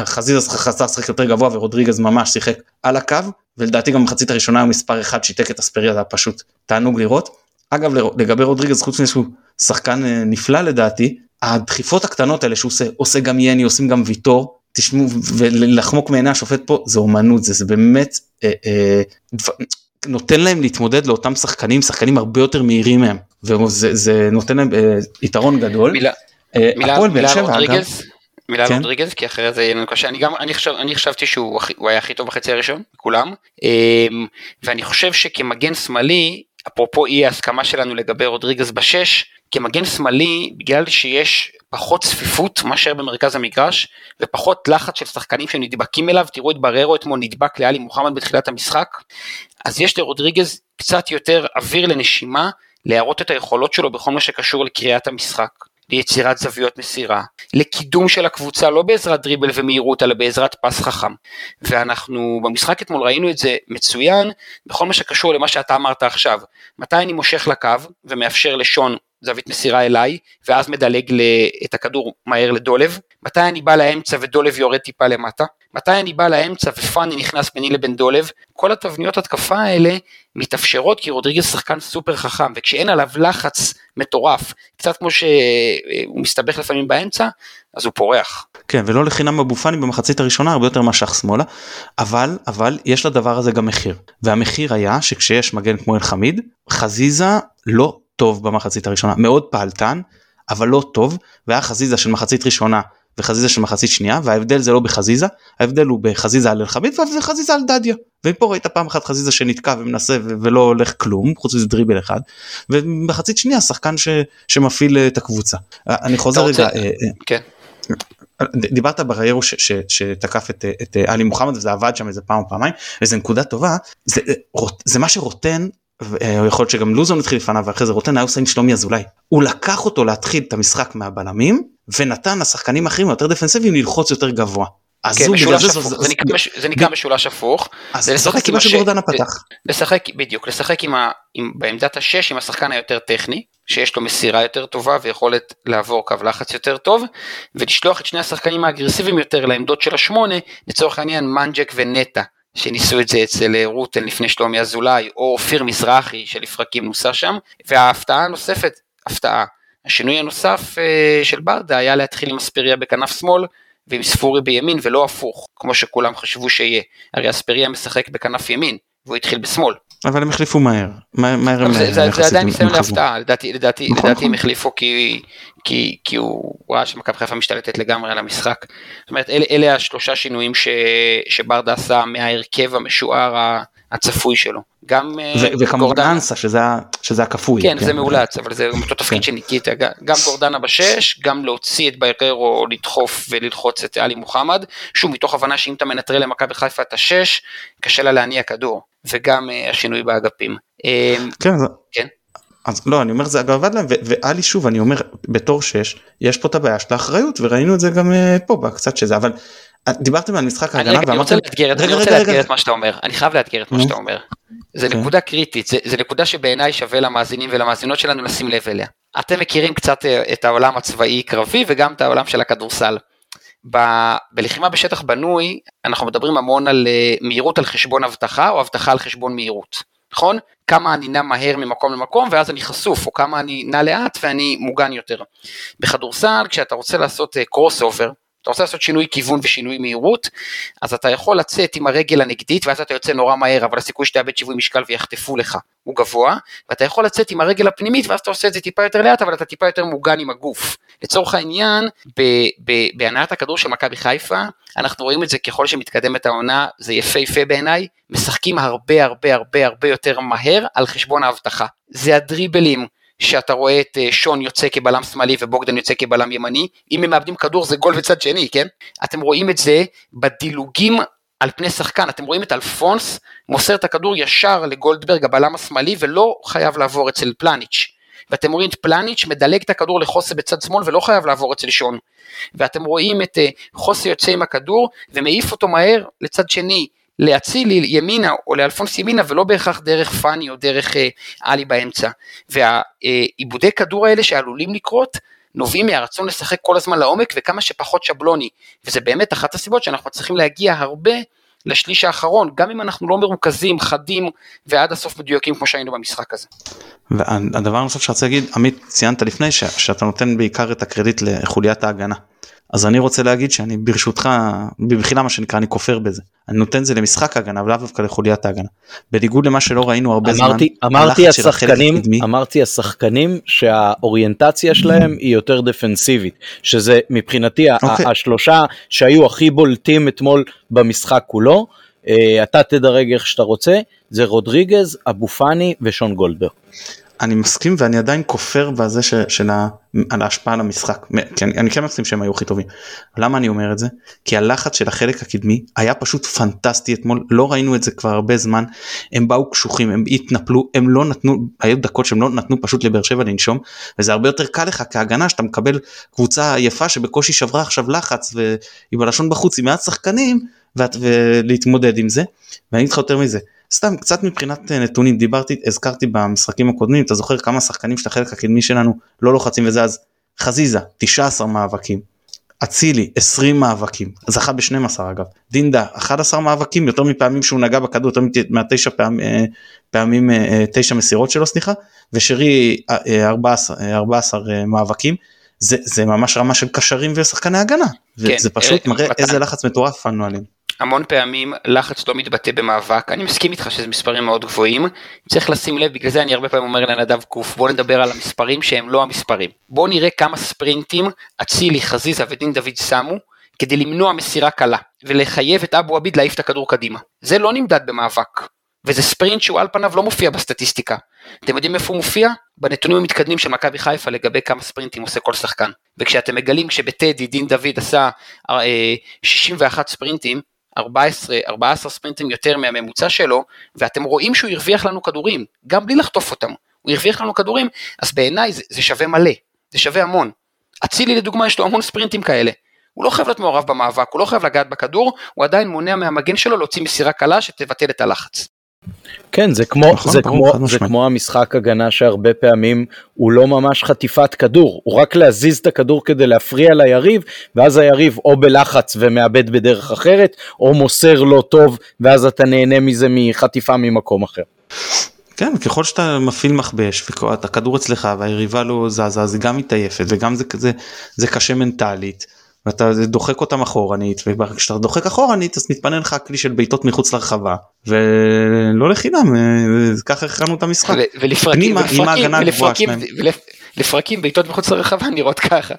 חזיזה חסר לשחק יותר גבוה ורודריגז ממש שיחק על הקו ולדעתי גם במחצית הראשונה הוא מספר אחד שיתק את אספריה זה היה פשוט תענוג לראות. אגב לגבי רודריגז חוץ מזה שהוא שחקן אה, נפלא לדעתי הדחיפות הקטנות האלה שהוא עושה עושה גם יני עושים גם ויטור תשמעו ולחמוק מעיני השופט פה זה אומנות זה, זה באמת אה, אה, דבר, נותן להם להתמודד לאותם שחקנים שחקנים הרבה יותר מהירים מהם וזה זה נותן להם אה, יתרון גדול. מילה, אה, מילה, מילה רודריגז. מילה כן? רודריגז כי אחרי זה יהיה לנו קשה אני גם אני חשב אני חשבתי שהוא היה הכי טוב בחצי הראשון כולם אמ, ואני חושב שכמגן שמאלי אפרופו אי ההסכמה שלנו לגבי רודריגז בשש כמגן שמאלי בגלל שיש פחות צפיפות מאשר במרכז המגרש ופחות לחץ של שחקנים שנדבקים אליו תראו את בררו אתמול נדבק לאלי מוחמד בתחילת המשחק אז יש לרודריגז קצת יותר אוויר לנשימה להראות את היכולות שלו בכל מה שקשור לקריאת המשחק. ליצירת זוויות מסירה, לקידום של הקבוצה לא בעזרת דריבל ומהירות אלא בעזרת פס חכם. ואנחנו במשחק אתמול ראינו את זה מצוין בכל מה שקשור למה שאתה אמרת עכשיו. מתי אני מושך לקו ומאפשר לשון זווית מסירה אליי, ואז מדלג את הכדור מהר לדולב, מתי אני בא לאמצע ודולב יורד טיפה למטה, מתי אני בא לאמצע ופאני נכנס ביני לבין דולב, כל התבניות התקפה האלה מתאפשרות כי רודריגז שחקן סופר חכם, וכשאין עליו לחץ מטורף, קצת כמו שהוא מסתבך לפעמים באמצע, אז הוא פורח. כן ולא לחינם אבו פאני במחצית הראשונה הרבה יותר משך שמאלה. אבל אבל יש לדבר הזה גם מחיר. והמחיר היה שכשיש מגן כמו אלחמיד חזיזה לא טוב במחצית הראשונה. מאוד פעלתן אבל לא טוב והיה חזיזה של מחצית ראשונה וחזיזה של מחצית שנייה וההבדל זה לא בחזיזה ההבדל הוא בחזיזה על אלחמיד וחזיזה על דדיה. ופה ראית פעם אחת חזיזה שנתקע ומנסה ולא הולך כלום חוץ מזה דריבל אחד. ובמחצית שנייה שחקן ש, שמפעיל את הקבוצה. אני חוזר רגע אה, אה, כן. דיברת בריירו שתקף את, את עלי מוחמד וזה עבד שם איזה פעם או פעמיים וזה נקודה טובה. זה, זה מה שרוטן אה, יכול להיות שגם לוזון התחיל לפניו ואחרי זה רוטן היה עושה עם שלומי אזולאי. הוא לקח אותו להתחיל את המשחק מהבלמים ונתן לשחקנים האחרים יותר דפנסיביים ללחוץ יותר גבוה. כן, משולש הפוך, זה, זה, נקרא, זה נקרא משולש הפוך. אז זאת הכיוון שגורדנה פתח. לשחק, בדיוק, לשחק עם ה, עם, בעמדת השש עם השחקן היותר טכני, שיש לו מסירה יותר טובה ויכולת לעבור קו לחץ יותר טוב, ולשלוח את שני השחקנים האגרסיביים יותר לעמדות של השמונה, לצורך העניין מנג'ק ונטע, שניסו את זה אצל אה, רוטן לפני שלומי אזולאי, או אופיר מזרחי שלפרקים נוסה שם, וההפתעה הנוספת, הפתעה, השינוי הנוסף אה, של ברדה היה להתחיל עם אספריה בכנף שמאל, ועם ספורי בימין ולא הפוך, כמו שכולם חשבו שיהיה, הרי אספריה משחק בכנף ימין, והוא התחיל בשמאל. אבל הם החליפו מהר, מהר הם זה, זה, זה עדיין ניסיון להפתעה, לדעתי, לדעתי, נכון, לדעתי הם נכון. החליפו כי, כי, כי הוא ראה שמכבי חיפה משתלטת לגמרי על המשחק. זאת אומרת אלה, אלה השלושה שינויים ש, שברדה עשה מההרכב המשוער הצפוי שלו. גם אה, וכמובן אנסה שזה, שזה הכפוי. כן, כן, זה מאולץ, אבל זה אותו תפקיד כן. של ניקיטה, גם גורדנה בשש, גם להוציא את בררו, לדחוף וללחוץ את עלי מוחמד, שוב מתוך הבנה שאם אתה מנטרל למכבי חיפה את השש, קשה לה להניע כדור, וגם uh, השינוי באגפים. אה, כן, כן. אז לא אני אומר זה אגב עבד להם ועלי שוב אני אומר בתור שש יש פה את הבעיה של האחריות וראינו את זה גם פה בקצת שזה אבל דיברתם על משחק ההגנה ואמרתם... אני רוצה לאתגר את מה שאתה אומר, אני חייב לאתגר את מה שאתה אומר. זה אוקיי. נקודה קריטית, זה נקודה שבעיניי שווה למאזינים ולמאזינות שלנו לשים לב אליה. אתם מכירים קצת אה, את העולם הצבאי קרבי וגם את העולם של הכדורסל. בלחימה בשטח בנוי אנחנו מדברים המון על אה, מהירות על חשבון אבטחה או אבטחה על חשבון מהירות, נכון? כמה אני נע מהר ממקום למקום ואז אני חשוף, או כמה אני נע לאט ואני מוגן יותר. בכדורסל כשאתה רוצה לעשות קרוס אה, אובר, אתה רוצה לעשות שינוי כיוון ושינוי מהירות, אז אתה יכול לצאת עם הרגל הנגדית ואז אתה יוצא נורא מהר, אבל הסיכוי שתאבד שיווי משקל ויחטפו לך הוא גבוה, ואתה יכול לצאת עם הרגל הפנימית ואז אתה עושה את זה טיפה יותר לאט, אבל אתה טיפה יותר מוגן עם הגוף. לצורך העניין, בהנעת הכדור של מכבי חיפה, אנחנו רואים את זה ככל שמתקדמת העונה, זה יפהפה בעיניי, משחקים הרבה הרבה הרבה הרבה יותר מהר על חשבון האבטחה. זה הדריבלים, שאתה רואה את אה, שון יוצא כבלם שמאלי ובוגדן יוצא כבלם ימני, אם הם מאבדים כדור זה גול בצד שני, כן? אתם רואים את זה בדילוגים על פני שחקן, אתם רואים את אלפונס מוסר את הכדור ישר לגולדברג הבלם השמאלי ולא חייב לעבור אצל פלניץ'. ואתם רואים את פלניץ' מדלג את הכדור לחוסה בצד שמאל ולא חייב לעבור אצל שון. ואתם רואים את אה, חוסה יוצא עם הכדור ומעיף אותו מהר לצד שני לאצילי ימינה או לאלפונס ימינה ולא בהכרח דרך פאני או דרך אה, עלי באמצע. והעיבודי כדור האלה שעלולים לקרות נובעים מהרצון לשחק כל הזמן לעומק וכמה שפחות שבלוני, וזה באמת אחת הסיבות שאנחנו צריכים להגיע הרבה לשליש האחרון, גם אם אנחנו לא מרוכזים, חדים ועד הסוף מדויקים כמו שהיינו במשחק הזה. והדבר הנוסף שרציתי להגיד, עמית ציינת לפני ש, שאתה נותן בעיקר את הקרדיט לחוליית ההגנה. אז אני רוצה להגיד שאני ברשותך בבחינה מה שנקרא אני כופר בזה אני נותן זה למשחק ההגנה ולאו דווקא לחוליית ההגנה בניגוד למה שלא ראינו הרבה אמרתי, זמן. אמרתי השחקנים אמרתי השחקנים שהאוריינטציה שלהם היא יותר דפנסיבית שזה מבחינתי okay. אוקיי. השלושה שהיו הכי בולטים אתמול במשחק כולו אה, אתה תדרג איך שאתה רוצה זה רודריגז אבו פאני ושון גולדברג. אני מסכים ואני עדיין כופר בזה ש, של ה, על ההשפעה על המשחק כי אני, אני כן מסכים שהם היו הכי טובים. למה אני אומר את זה? כי הלחץ של החלק הקדמי היה פשוט פנטסטי אתמול לא ראינו את זה כבר הרבה זמן הם באו קשוחים הם התנפלו הם לא נתנו היו דקות שהם לא נתנו פשוט לבאר שבע לנשום וזה הרבה יותר קל לך כהגנה שאתה מקבל קבוצה יפה שבקושי שברה עכשיו לחץ ועם הלשון בחוץ עם מעט שחקנים ולהתמודד עם זה ואני אגיד לך יותר מזה סתם קצת מבחינת אה, נתונים דיברתי הזכרתי במשחקים הקודמים אתה זוכר כמה שחקנים של החלק הקדמי שלנו לא לוחצים וזה אז חזיזה 19 מאבקים אצילי 20 מאבקים זכה ב-12 אגב דינדה 11 מאבקים יותר מפעמים שהוא נגע בכדור יותר מהתשע פעמים, אה, פעמים אה, תשע מסירות שלו סליחה ושרי 14, 14 מאבקים זה, זה ממש רמה של קשרים ושחקני הגנה כן, וזה פשוט מראה איזה לחץ מטורף הפעלנו עליהם. המון פעמים לחץ לא מתבטא במאבק, אני מסכים איתך שזה מספרים מאוד גבוהים, צריך לשים לב, בגלל זה אני הרבה פעמים אומר לנדב קוף, בוא נדבר על המספרים שהם לא המספרים. בוא נראה כמה ספרינטים אצילי, חזיזה ודין דוד שמו, כדי למנוע מסירה קלה, ולחייב את אבו עביד להעיף את הכדור קדימה. זה לא נמדד במאבק, וזה ספרינט שהוא על פניו לא מופיע בסטטיסטיקה. אתם יודעים איפה הוא מופיע? בנתונים המתקדמים של מכבי חיפה לגבי כמה ספרינטים עושה כל שחקן. וכשאתם מגלים שבטדי דין דוד עשה אה, 61 ספרינטים, 14, 14 ספרינטים יותר מהממוצע שלו, ואתם רואים שהוא הרוויח לנו כדורים, גם בלי לחטוף אותם, הוא הרוויח לנו כדורים, אז בעיניי זה, זה שווה מלא, זה שווה המון. אצילי לדוגמה יש לו המון ספרינטים כאלה, הוא לא חייב להיות מעורב במאבק, הוא לא חייב לגעת בכדור, הוא עדיין מונע מהמגן שלו להוציא מסירה קלה שתבטל את הלחץ. כן זה כמו נכון, זה כמו זה כמו המשחק הגנה שהרבה פעמים הוא לא ממש חטיפת כדור הוא רק להזיז את הכדור כדי להפריע ליריב ואז היריב או בלחץ ומאבד בדרך אחרת או מוסר לא טוב ואז אתה נהנה מזה מחטיפה ממקום אחר. כן ככל שאתה מפעיל מכבש והכדור אצלך והיריבה לא זזה אז היא גם מתעייפת וגם זה כזה זה קשה מנטלית. ואתה דוחק אותם אחורנית וכשאתה דוחק אחורנית אז מתפנה לך כלי של בעיטות מחוץ לרחבה ולא לחינם אה, ככה הכרנו את המשחק. ולפרקים ולפרקים בעיטות מחוץ לרחבה נראות ככה.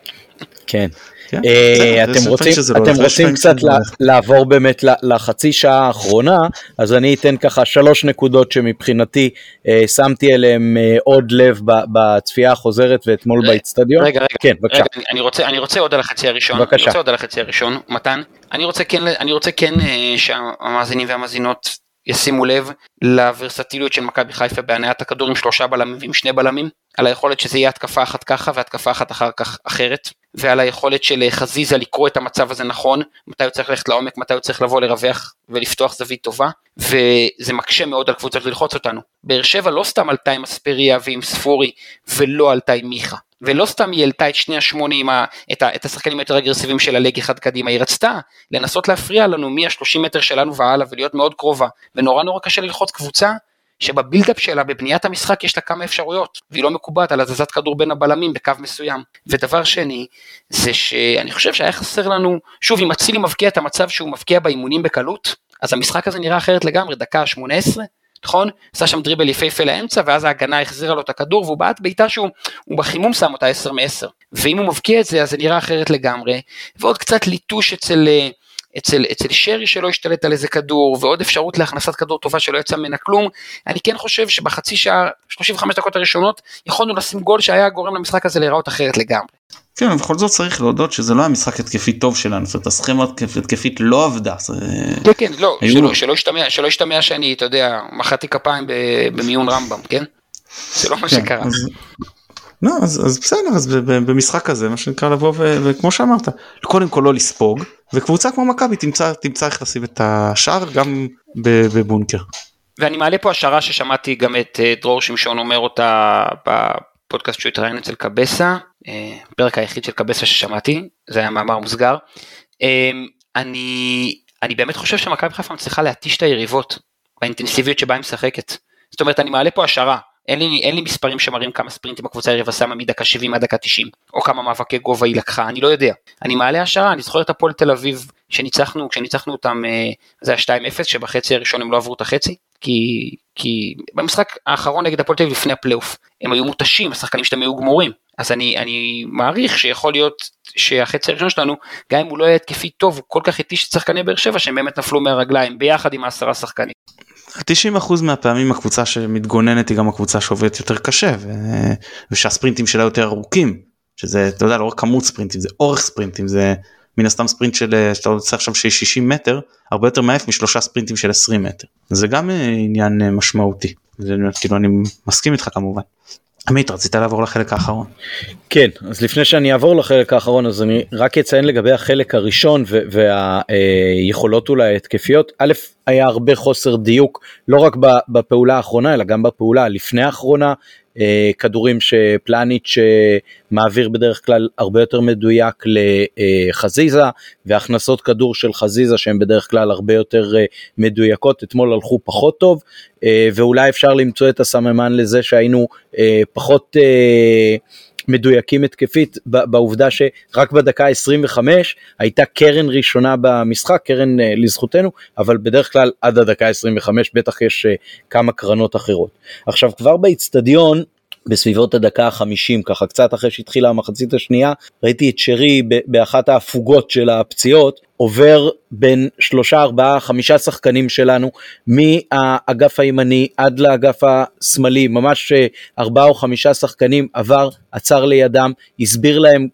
כן. כן. אה, אתם רוצים, לא אתם רוצים קצת לעבור באמת לחצי שעה האחרונה, אז אני אתן ככה שלוש נקודות שמבחינתי אה, שמתי אליהם אה, עוד לב בצפייה החוזרת ואתמול באיצטדיון. רגע, רגע, כן, בבקשה. אני רוצה עוד על החצי הראשון, בבקשה. אני רוצה עוד על החצי הראשון, מתן, אני רוצה כן, אני רוצה כן שהמאזינים והמאזינות ישימו לב לוורסטיליות של מכבי חיפה בהנעת הכדור עם שלושה בלמים ועם שני בלמים, על היכולת שזה יהיה התקפה אחת ככה והתקפה אחת אחר כך אחרת, ועל היכולת של חזיזה לקרוא את המצב הזה נכון, מתי הוא צריך ללכת לעומק, מתי הוא צריך לבוא לרווח ולפתוח זווית טובה, וזה מקשה מאוד על קבוצות ללחוץ אותנו. באר שבע לא סתם עלתה עם אספריה ועם ספורי, ולא עלתה עם מיכה. ולא סתם היא העלתה את שני השמונים, את, את השחקנים היותר אגרסיביים של הלג אחד קדימה, היא רצתה לנסות להפריע לנו מ-30 מטר שלנו והלאה ולהיות מאוד קרובה, ונורא נורא קשה ללחוץ קבוצה שבבילדאפ שלה, בבניית המשחק, יש לה כמה אפשרויות, והיא לא מקובעת על הזזת כדור בין הבלמים בקו מסוים. ודבר שני, זה שאני חושב שהיה חסר לנו, שוב, אם אצילי מבקיע את המצב שהוא מבקיע באימונים בקלות, אז המשחק הזה נראה אחרת לגמרי, דקה 18, נכון? עשה שם דריבל יפהפה לאמצע, ואז ההגנה החזירה לו את הכדור, והוא בעט בעיטה שהוא בחימום שם אותה 10 מ-10. ואם הוא מבקיע את זה, אז זה נראה אחרת לגמרי. ועוד קצת ליטוש אצל... אה, אצל, אצל שרי שלא השתלט על איזה כדור, ועוד אפשרות להכנסת כדור טובה שלא יצא ממנה כלום, אני כן חושב שבחצי שעה, 35 דקות הראשונות, יכולנו לשים גול שהיה גורם למשחק הזה להיראות אחרת לגמרי. כן, בכל זאת צריך להודות שזה לא היה משחק התקפי טוב שלנו, זאת אומרת הסכמה התקפית לא עבדה. כן, כן, לא, שלא, שלא, ישתמע, שלא ישתמע שאני, אתה יודע, מחאתי כפיים במיון רמב"ם, כן? זה לא מה כן, שקרה. אז, לא, אז, אז בסדר, אז במשחק כזה, מה שנקרא לבוא וכמו שאמרת, קודם כל לא לספוג, וקבוצה כמו מכבי תמצא, תמצא איך לשים את השער גם בבונקר. ואני מעלה פה השערה ששמעתי גם את אה, דרור שמשון אומר אותה בפודקאסט שהוא התראיין אצל קבסה, אה, פרק היחיד של קבסה ששמעתי, זה היה מאמר מוסגר. אה, אני, אני באמת חושב שמכבי חיפה מצליחה להתיש את היריבות באינטנסיביות שבה היא משחקת. זאת אומרת, אני מעלה פה השערה, אין לי, אין לי מספרים שמראים כמה ספרינטים הקבוצה היריבה שמה מדקה 70 עד דקה 90, או כמה מאבקי גובה היא לקחה, אני לא יודע. אני מעלה השערה, אני זוכר את הפועל תל אביב שניצחנו, כשניצחנו אותם, אה, זה היה 2-0, שבחצי הראשון הם לא עברו את החצי, כי, כי במשחק האחרון נגד הפועל תל אביב לפני הפלייאוף, הם היו מותשים, השחקנים שלהם היו גמורים. אז אני, אני מעריך שיכול להיות שהחצי הראשון שלנו, גם אם הוא לא יהיה התקפי טוב, הוא כל כך התיש את שחקני באר שבע שהם באמת נפלו מהרגליים, ביחד עם העשרה שחקנים. 90% מהפעמים הקבוצה שמתגוננת היא גם הקבוצה שעובדת יותר קשה ו... ושהספרינטים שלה יותר ארוכים שזה אתה יודע לא רק כמות ספרינטים זה אורך ספרינטים זה מן הסתם ספרינט של שאתה רוצה עכשיו שיש 60 מטר הרבה יותר מעף משלושה ספרינטים של 20 מטר זה גם אה, עניין אה, משמעותי זה כאילו אני מסכים איתך כמובן. עמית רצית לעבור לחלק האחרון. כן אז לפני שאני אעבור לחלק האחרון אז אני רק אציין לגבי החלק הראשון והיכולות אולי התקפיות א' היה הרבה חוסר דיוק לא רק בפעולה האחרונה אלא גם בפעולה לפני האחרונה אה, כדורים שפלניץ' אה, מעביר בדרך כלל הרבה יותר מדויק לחזיזה והכנסות כדור של חזיזה שהן בדרך כלל הרבה יותר אה, מדויקות. אתמול הלכו פחות טוב ואולי אפשר למצוא את הסממן לזה שהיינו פחות מדויקים התקפית בעובדה שרק בדקה 25 הייתה קרן ראשונה במשחק, קרן אה, לזכותנו, אבל בדרך כלל עד הדקה 25 בטח יש אה, כמה קרנות אחרות. עכשיו כבר באיצטדיון בסביבות הדקה החמישים, ככה קצת אחרי שהתחילה המחצית השנייה, ראיתי את שרי באחת ההפוגות של הפציעות, עובר בין שלושה, ארבעה, חמישה שחקנים שלנו, מהאגף הימני עד לאגף השמאלי, ממש אה, ארבעה או חמישה שחקנים עבר, עצר לידם, הסביר להם,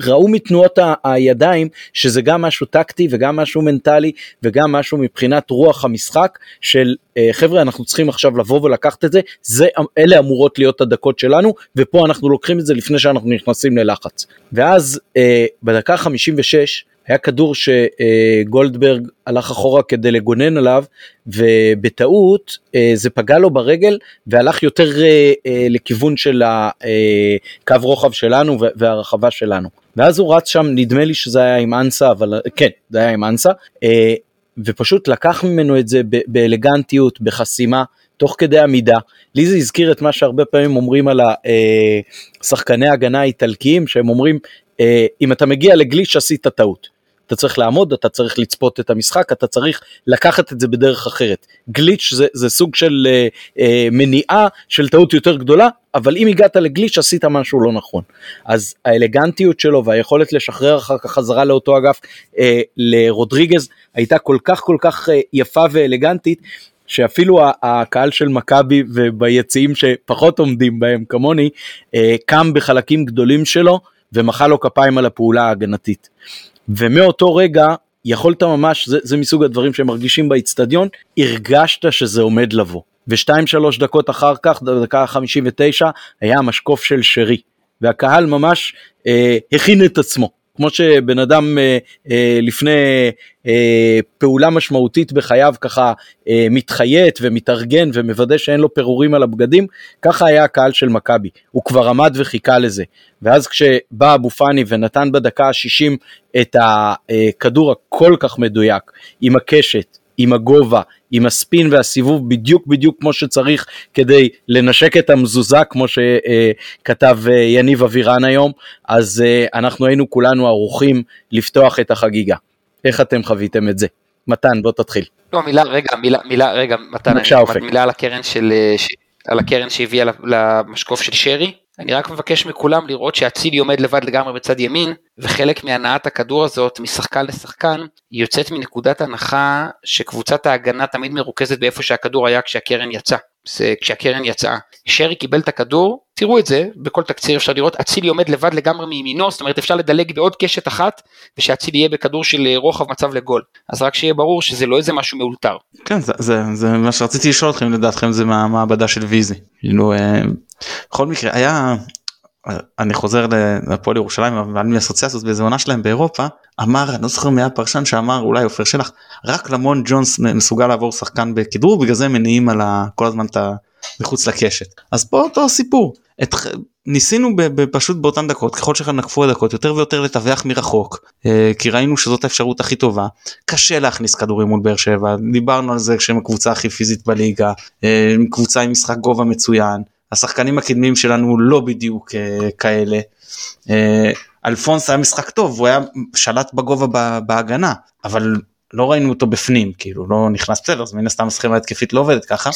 ראו מתנועות הידיים שזה גם משהו טקטי וגם משהו מנטלי וגם משהו מבחינת רוח המשחק של אה, חבר'ה אנחנו צריכים עכשיו לבוא ולקחת את זה, זה אלה אמורות להיות הדקות שלנו ופה אנחנו לוקחים את זה לפני שאנחנו נכנסים ללחץ. ואז אה, בדקה 56 היה כדור שגולדברג הלך אחורה כדי לגונן עליו ובטעות אה, זה פגע לו ברגל והלך יותר אה, אה, לכיוון של הקו רוחב שלנו והרחבה שלנו. ואז הוא רץ שם, נדמה לי שזה היה עם אנסה, אבל כן, זה היה עם אנסה, ופשוט לקח ממנו את זה באלגנטיות, בחסימה, תוך כדי עמידה. לי זה הזכיר את מה שהרבה פעמים אומרים על השחקני הגנה האיטלקיים, שהם אומרים, אם אתה מגיע לגליש עשית טעות. אתה צריך לעמוד, אתה צריך לצפות את המשחק, אתה צריך לקחת את זה בדרך אחרת. גליץ' זה, זה סוג של אה, אה, מניעה של טעות יותר גדולה, אבל אם הגעת לגליץ' עשית משהו לא נכון. אז האלגנטיות שלו והיכולת לשחרר אחר כך חזרה לאותו אגף אה, לרודריגז הייתה כל כך כל כך אה, יפה ואלגנטית. שאפילו הקהל של מכבי וביציעים שפחות עומדים בהם כמוני, אה, קם בחלקים גדולים שלו ומחא לו כפיים על הפעולה ההגנתית. ומאותו רגע יכולת ממש, זה, זה מסוג הדברים שהם מרגישים באיצטדיון, הרגשת שזה עומד לבוא. ושתיים שלוש דקות אחר כך, דקה 59, היה המשקוף של שרי. והקהל ממש אה, הכין את עצמו. כמו שבן אדם אה, אה, לפני אה, פעולה משמעותית בחייו ככה מתחייט ומתארגן ומוודא שאין לו פירורים על הבגדים, ככה היה הקהל של מכבי, הוא כבר עמד וחיכה לזה. ואז כשבא אבו פאני ונתן בדקה ה-60 את הכדור הכל כך מדויק עם הקשת, עם הגובה, עם הספין והסיבוב בדיוק בדיוק כמו שצריך כדי לנשק את המזוזה כמו שכתב אה, יניב אבירן היום, אז אה, אנחנו היינו כולנו ערוכים לפתוח את החגיגה. איך אתם חוויתם את זה? מתן, בוא תתחיל. לא, מילה, רגע, מילה, מילה, רגע, מתן, אופק. מילה על הקרן של, אה, על הקרן שהביאה למשקוף של שרי. אני רק מבקש מכולם לראות שאצילי עומד לבד לגמרי בצד ימין, וחלק מהנעת הכדור הזאת משחקן לשחקן, היא יוצאת מנקודת הנחה שקבוצת ההגנה תמיד מרוכזת באיפה שהכדור היה כשהקרן יצא. זה כשהקרן יצאה. שרי קיבל את הכדור, תראו את זה, בכל תקציר אפשר לראות, אצילי עומד לבד לגמרי מימינו, זאת אומרת אפשר לדלג בעוד קשת אחת, ושאצילי יהיה בכדור של אה, רוחב מצב לגול. אז רק שיהיה ברור שזה לא איזה משהו מאולתר. כן זה, זה, זה מה שרציתי לשאול אתכם לדעתכם זה מהמעבדה של ויזי. כאילו אה, בכל מקרה היה אני חוזר לפועל ירושלים אבל אני אסוציאציות באיזה עונה שלהם באירופה אמר אני לא זוכר מי הפרשן שאמר אולי עופר שלח רק למון ג'ונס מסוגל לעבור שחקן בכדרור בגלל זה מניעים על ה, כל הזמן את ה... מחוץ לקשת. אז פה אותו סיפור. את, ניסינו פשוט באותן דקות ככל שנקפו הדקות יותר ויותר לטווח מרחוק אה, כי ראינו שזאת האפשרות הכי טובה. קשה להכניס כדורים מול באר שבע דיברנו על זה שהם הקבוצה הכי פיזית בליגה אה, קבוצה עם משחק גובה מצוין השחקנים הקדמיים שלנו לא בדיוק אה, כאלה. אה, אלפונס היה משחק טוב הוא היה שלט בגובה בהגנה אבל לא ראינו אותו בפנים כאילו לא נכנס בסדר אז מן הסתם הסכמה התקפית לא עובדת ככה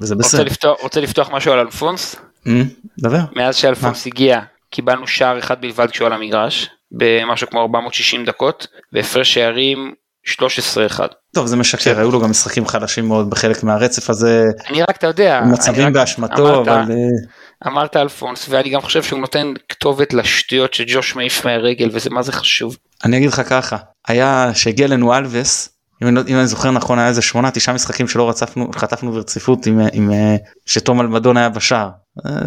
וזה בסדר. רוצה לפתוח, רוצה לפתוח משהו על אלפונס? אה, דבר. מאז שאלפונס הגיע קיבלנו שער אחד בלבד כשהוא על המגרש במשהו כמו 460 דקות והפרש שערים 13-1. טוב זה משקר היו לו גם משחקים חלשים מאוד בחלק מהרצף הזה. אני רק אתה יודע. מצבים באשמתו אבל. אה, אמרת אלפונס ואני גם חושב שהוא נותן כתובת לשטויות שג'וש מעיף מהרגל וזה מה זה חשוב. אני אגיד לך ככה היה שהגיע לנו אלווס אם אני, אם אני זוכר נכון היה איזה שמונה תשעה משחקים שלא רצפנו חטפנו ברציפות עם, עם שתום אלמדון היה בשער.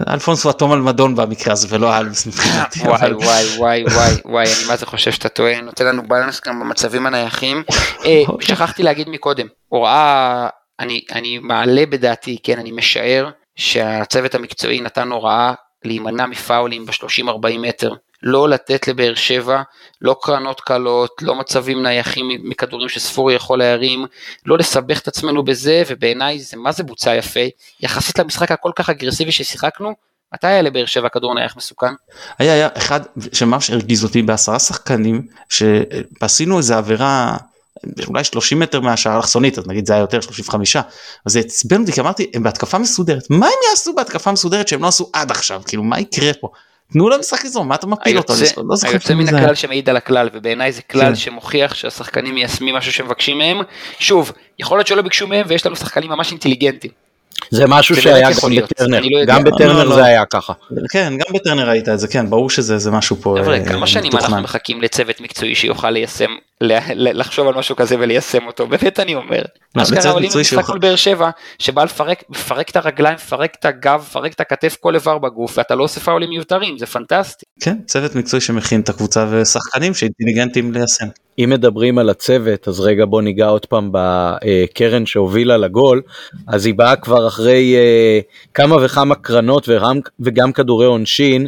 אלפונס הוא התום אלמדון במקרה הזה ולא אלווס מבחינתי. וואי וואי וואי וואי וואי אני מה זה חושב שאתה טועה נותן לנו בלנס גם במצבים הנייחים. שכחתי להגיד מקודם הוראה אני אני מעלה בדעתי כן אני משער שהצוות המקצועי נתן הוראה להימנע מפאולים ב-30-40 מטר, לא לתת לבאר שבע, לא קרנות קלות, לא מצבים נייחים מכדורים שספורי יכול להרים, לא לסבך את עצמנו בזה, ובעיניי זה מה זה בוצע יפה, יחסית למשחק הכל כך אגרסיבי ששיחקנו, מתי היה לבאר שבע כדור נייח מסוכן? היה, היה אחד שממש הרגיז אותי בעשרה שחקנים, שעשינו איזה עבירה אולי 30 מטר מהשער אלכסונית אז נגיד זה היה יותר 35 אז זה עצבן אותי כי אמרתי הם בהתקפה מסודרת מה הם יעשו בהתקפה מסודרת שהם לא עשו עד עכשיו כאילו מה יקרה פה. תנו למשחק לזרום מה אתה מפיל אותו? לא היוצא מן הכלל שמעיד על הכלל ובעיניי זה כלל כן. שמוכיח שהשחקנים מיישמים משהו שמבקשים מהם שוב יכול להיות שלא ביקשו מהם ויש לנו שחקנים ממש אינטליגנטים זה משהו שהיה גם בטרנר, לא גם בטרנר לא, זה היה ככה. כן, גם בטרנר ראית את זה, כן, ברור שזה משהו פה חבר'ה, אה, כמה שנים אנחנו מחכים לצוות מקצועי שיוכל ליישם, לחשוב על משהו כזה וליישם אותו, *laughs* באמת אני אומר. אבל אם משחק מול באר שבע, שבא לפרק את הרגליים, לפרק את הגב, לפרק את הכתף, כל איבר בגוף, ואתה לא עושה פאולים מיותרים, זה פנטסטי. כן, צוות מקצועי שמכין את הקבוצה ושחקנים שאינטליגנטים ליישם. אם מדברים על הצוות, אז רגע בוא ניגע עוד פעם בקרן שהובילה לגול, אז היא באה כבר אחרי אה, כמה וכמה קרנות וגם, כדורי עונשין,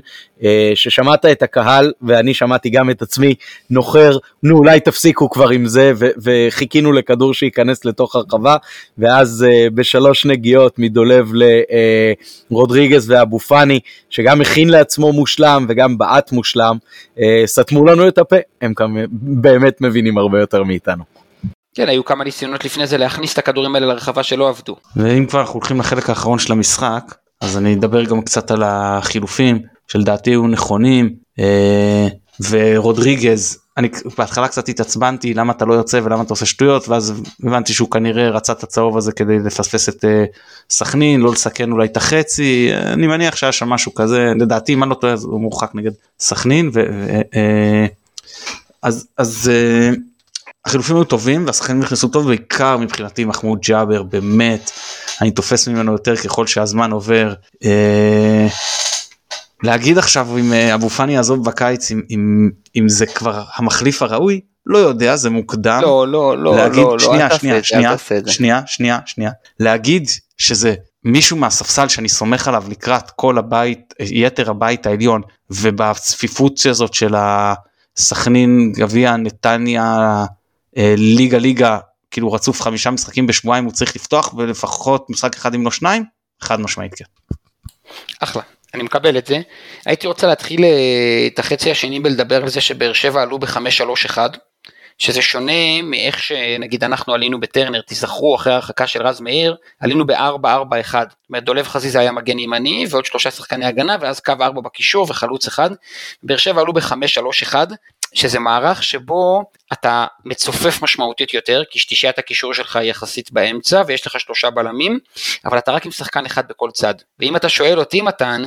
ששמעת את הקהל ואני שמעתי גם את עצמי נוחר, נו אולי תפסיקו כבר עם זה, ו- וחיכינו לכדור שייכנס לתוך הרחבה, ואז אה, בשלוש נגיעות מדולב לרודריגז ואבו פאני, שגם הכין לעצמו מושלם וגם בעט מושלם, סתמו לנו את הפה, הם כמה, באמת מבינים הרבה יותר מאיתנו. כן, היו כמה ניסיונות לפני זה להכניס את הכדורים האלה לרחבה שלא עבדו. ואם כבר אנחנו הולכים לחלק האחרון של המשחק, אז אני אדבר גם קצת על החילופים, שלדעתי היו נכונים, אה, ורודריגז, אני בהתחלה קצת התעצבנתי למה אתה לא יוצא ולמה אתה עושה שטויות, ואז הבנתי שהוא כנראה רצה את הצהוב הזה כדי לפספס את אה, סכנין, לא לסכן אולי את החצי, אני מניח שהיה שם משהו כזה, לדעתי אם אני לא טועה הוא מורחק נגד סכנין, ו... אה, אז, אז החילופים היו טובים והשחקנים נכנסו טוב בעיקר מבחינתי מחמוד ג'אבר באמת אני תופס ממנו יותר ככל שהזמן עובר. Uh, להגיד עכשיו אם uh, אבו פאני יעזוב בקיץ אם, אם, אם זה כבר המחליף הראוי לא יודע זה מוקדם. לא לא לא להגיד, לא שנייה, לא שנייה, שנייה, שנייה שנייה שנייה להגיד שזה מישהו מהספסל שאני סומך עליו לקראת כל הבית יתר הבית העליון ובצפיפות הזאת של ה... סכנין, גביע, נתניה, אה, ליגה ליגה, כאילו רצוף חמישה משחקים בשבועיים הוא צריך לפתוח ולפחות משחק אחד אם לא שניים חד משמעית כן. אחלה. אני מקבל את זה. הייתי רוצה להתחיל אה, את החצי השני בלדבר על זה שבאר שבע עלו ב-5-3-1, שזה שונה מאיך שנגיד אנחנו עלינו בטרנר, תיזכרו אחרי ההרחקה של רז מאיר, עלינו ב-4-4-1. זאת אומרת דולב חזיזה היה מגן ימני ועוד שלושה שחקני הגנה ואז קו 4 בקישור וחלוץ אחד. באר שבע עלו ב-5-3-1, שזה מערך שבו אתה מצופף משמעותית יותר, כי שתישיית הקישור שלך היא יחסית באמצע ויש לך שלושה בלמים, אבל אתה רק עם שחקן אחד בכל צד. ואם אתה שואל אותי מתן,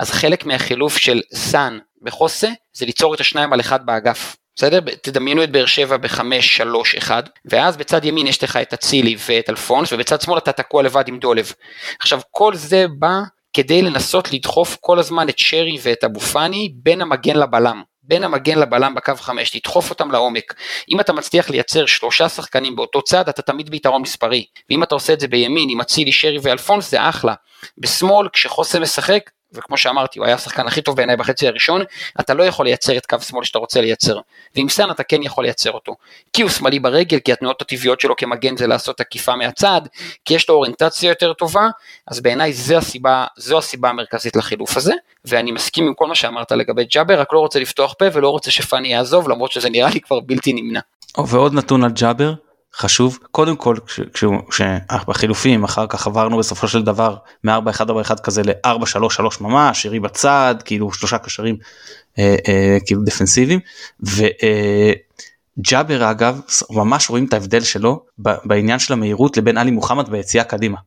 אז חלק מהחילוף של סאן בחוסה זה ליצור את השניים על אחד באגף. בסדר? תדמיינו את באר שבע בחמש, שלוש, אחד, ואז בצד ימין יש לך את אצילי ואת אלפונס, ובצד שמאל אתה תקוע לבד עם דולב. עכשיו כל זה בא כדי לנסות לדחוף כל הזמן את שרי ואת אבו פאני בין המגן לבלם. בין המגן לבלם בקו 5, תדחוף אותם לעומק. אם אתה מצליח לייצר שלושה שחקנים באותו צד, אתה תמיד ביתרון מספרי. ואם אתה עושה את זה בימין, עם אצילי, שרי ואלפונס, זה אחלה. בשמאל, כשחוסם משחק, וכמו שאמרתי, הוא היה השחקן הכי טוב בעיניי בחצי הראשון, אתה לא יכול לייצר את קו שמאל שאתה רוצה לייצר. ועם סאן אתה כן יכול לייצר אותו. כי הוא שמאלי ברגל, כי התנועות הטבעיות שלו כמגן זה לעשות עקיפה מהצד, כי יש לו אוריינטציה יותר טובה, אז בעיניי זו הסיבה, זו הסיבה המרכזית לחילוף הזה, ואני מסכים עם כל מה שאמרת לגבי ג'אבר, רק לא רוצה לפתוח פה ולא רוצה שפאני יעזוב, למרות שזה נראה לי כבר בלתי נמנע. ועוד נתון על ג'אבר, חשוב קודם כל כשבחילופים אחר כך עברנו בסופו של דבר מ-4-1-4-1 כזה ל-4-3-3 ממש ירי בצד כאילו שלושה קשרים אה, אה, כאילו דפנסיביים וג'אבר אה, אגב ממש רואים את ההבדל שלו בעניין של המהירות לבין עלי מוחמד ביציאה קדימה.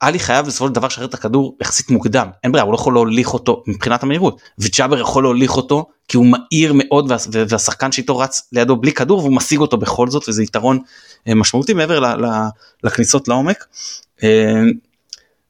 עלי חייב בסופו של דבר לשחרר את הכדור יחסית מוקדם אין ברירה הוא לא יכול להוליך אותו מבחינת המהירות וג'אבר יכול להוליך אותו כי הוא מהיר מאוד והשחקן שאיתו רץ לידו בלי כדור והוא משיג אותו בכל זאת וזה יתרון אה, משמעותי מעבר לכניסות לעומק. אה,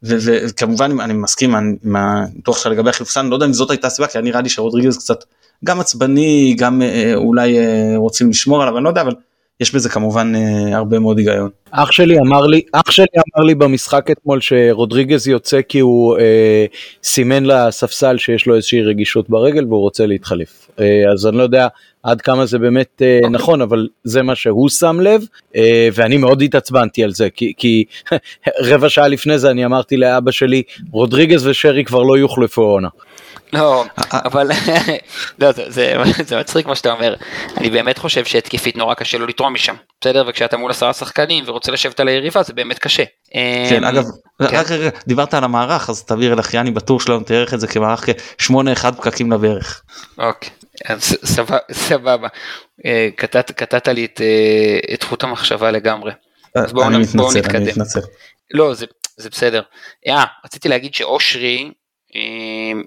וכמובן אני מסכים עם הניתוח שלך לגבי החילופסן לא יודע אם זאת הייתה הסיבה כי נראה לי שרודריגז קצת גם עצבני גם אה, אולי רוצים לשמור עליו אני לא יודע אבל יש בזה כמובן אה, הרבה מאוד היגיון. אח שלי אמר לי, אח שלי אמר לי במשחק אתמול שרודריגז יוצא כי הוא אה, סימן לספסל שיש לו איזושהי רגישות ברגל והוא רוצה להתחלף. אה, אז אני לא יודע עד כמה זה באמת אה, okay. אוקיי. נכון, אבל זה מה שהוא שם לב, אה, ואני מאוד התעצבנתי על זה, כי, כי *laughs* רבע שעה לפני זה אני אמרתי לאבא שלי, רודריגז ושרי כבר לא יוחלפו עונה. לא, אבל לא, זה, זה, זה מצחיק מה שאתה אומר. אני באמת חושב שהתקפית נורא קשה לו לתרום משם, בסדר? וכשאתה מול עשרה שחקנים ורוצה לשבת על היריבה זה באמת קשה. כן, אמ, אגב, כן. רק רגע, דיברת על המערך אז תעביר אל אחייני בטור שלנו, תאר את זה כמערך כ-8-1 פקקים לברך. אוקיי, סבבה. אה, קטעת לי אה, את חוט המחשבה לגמרי. אז בואו נתקדם. אני מתנצל. לא, זה בסדר. אה, רציתי להגיד שאושרי, אה,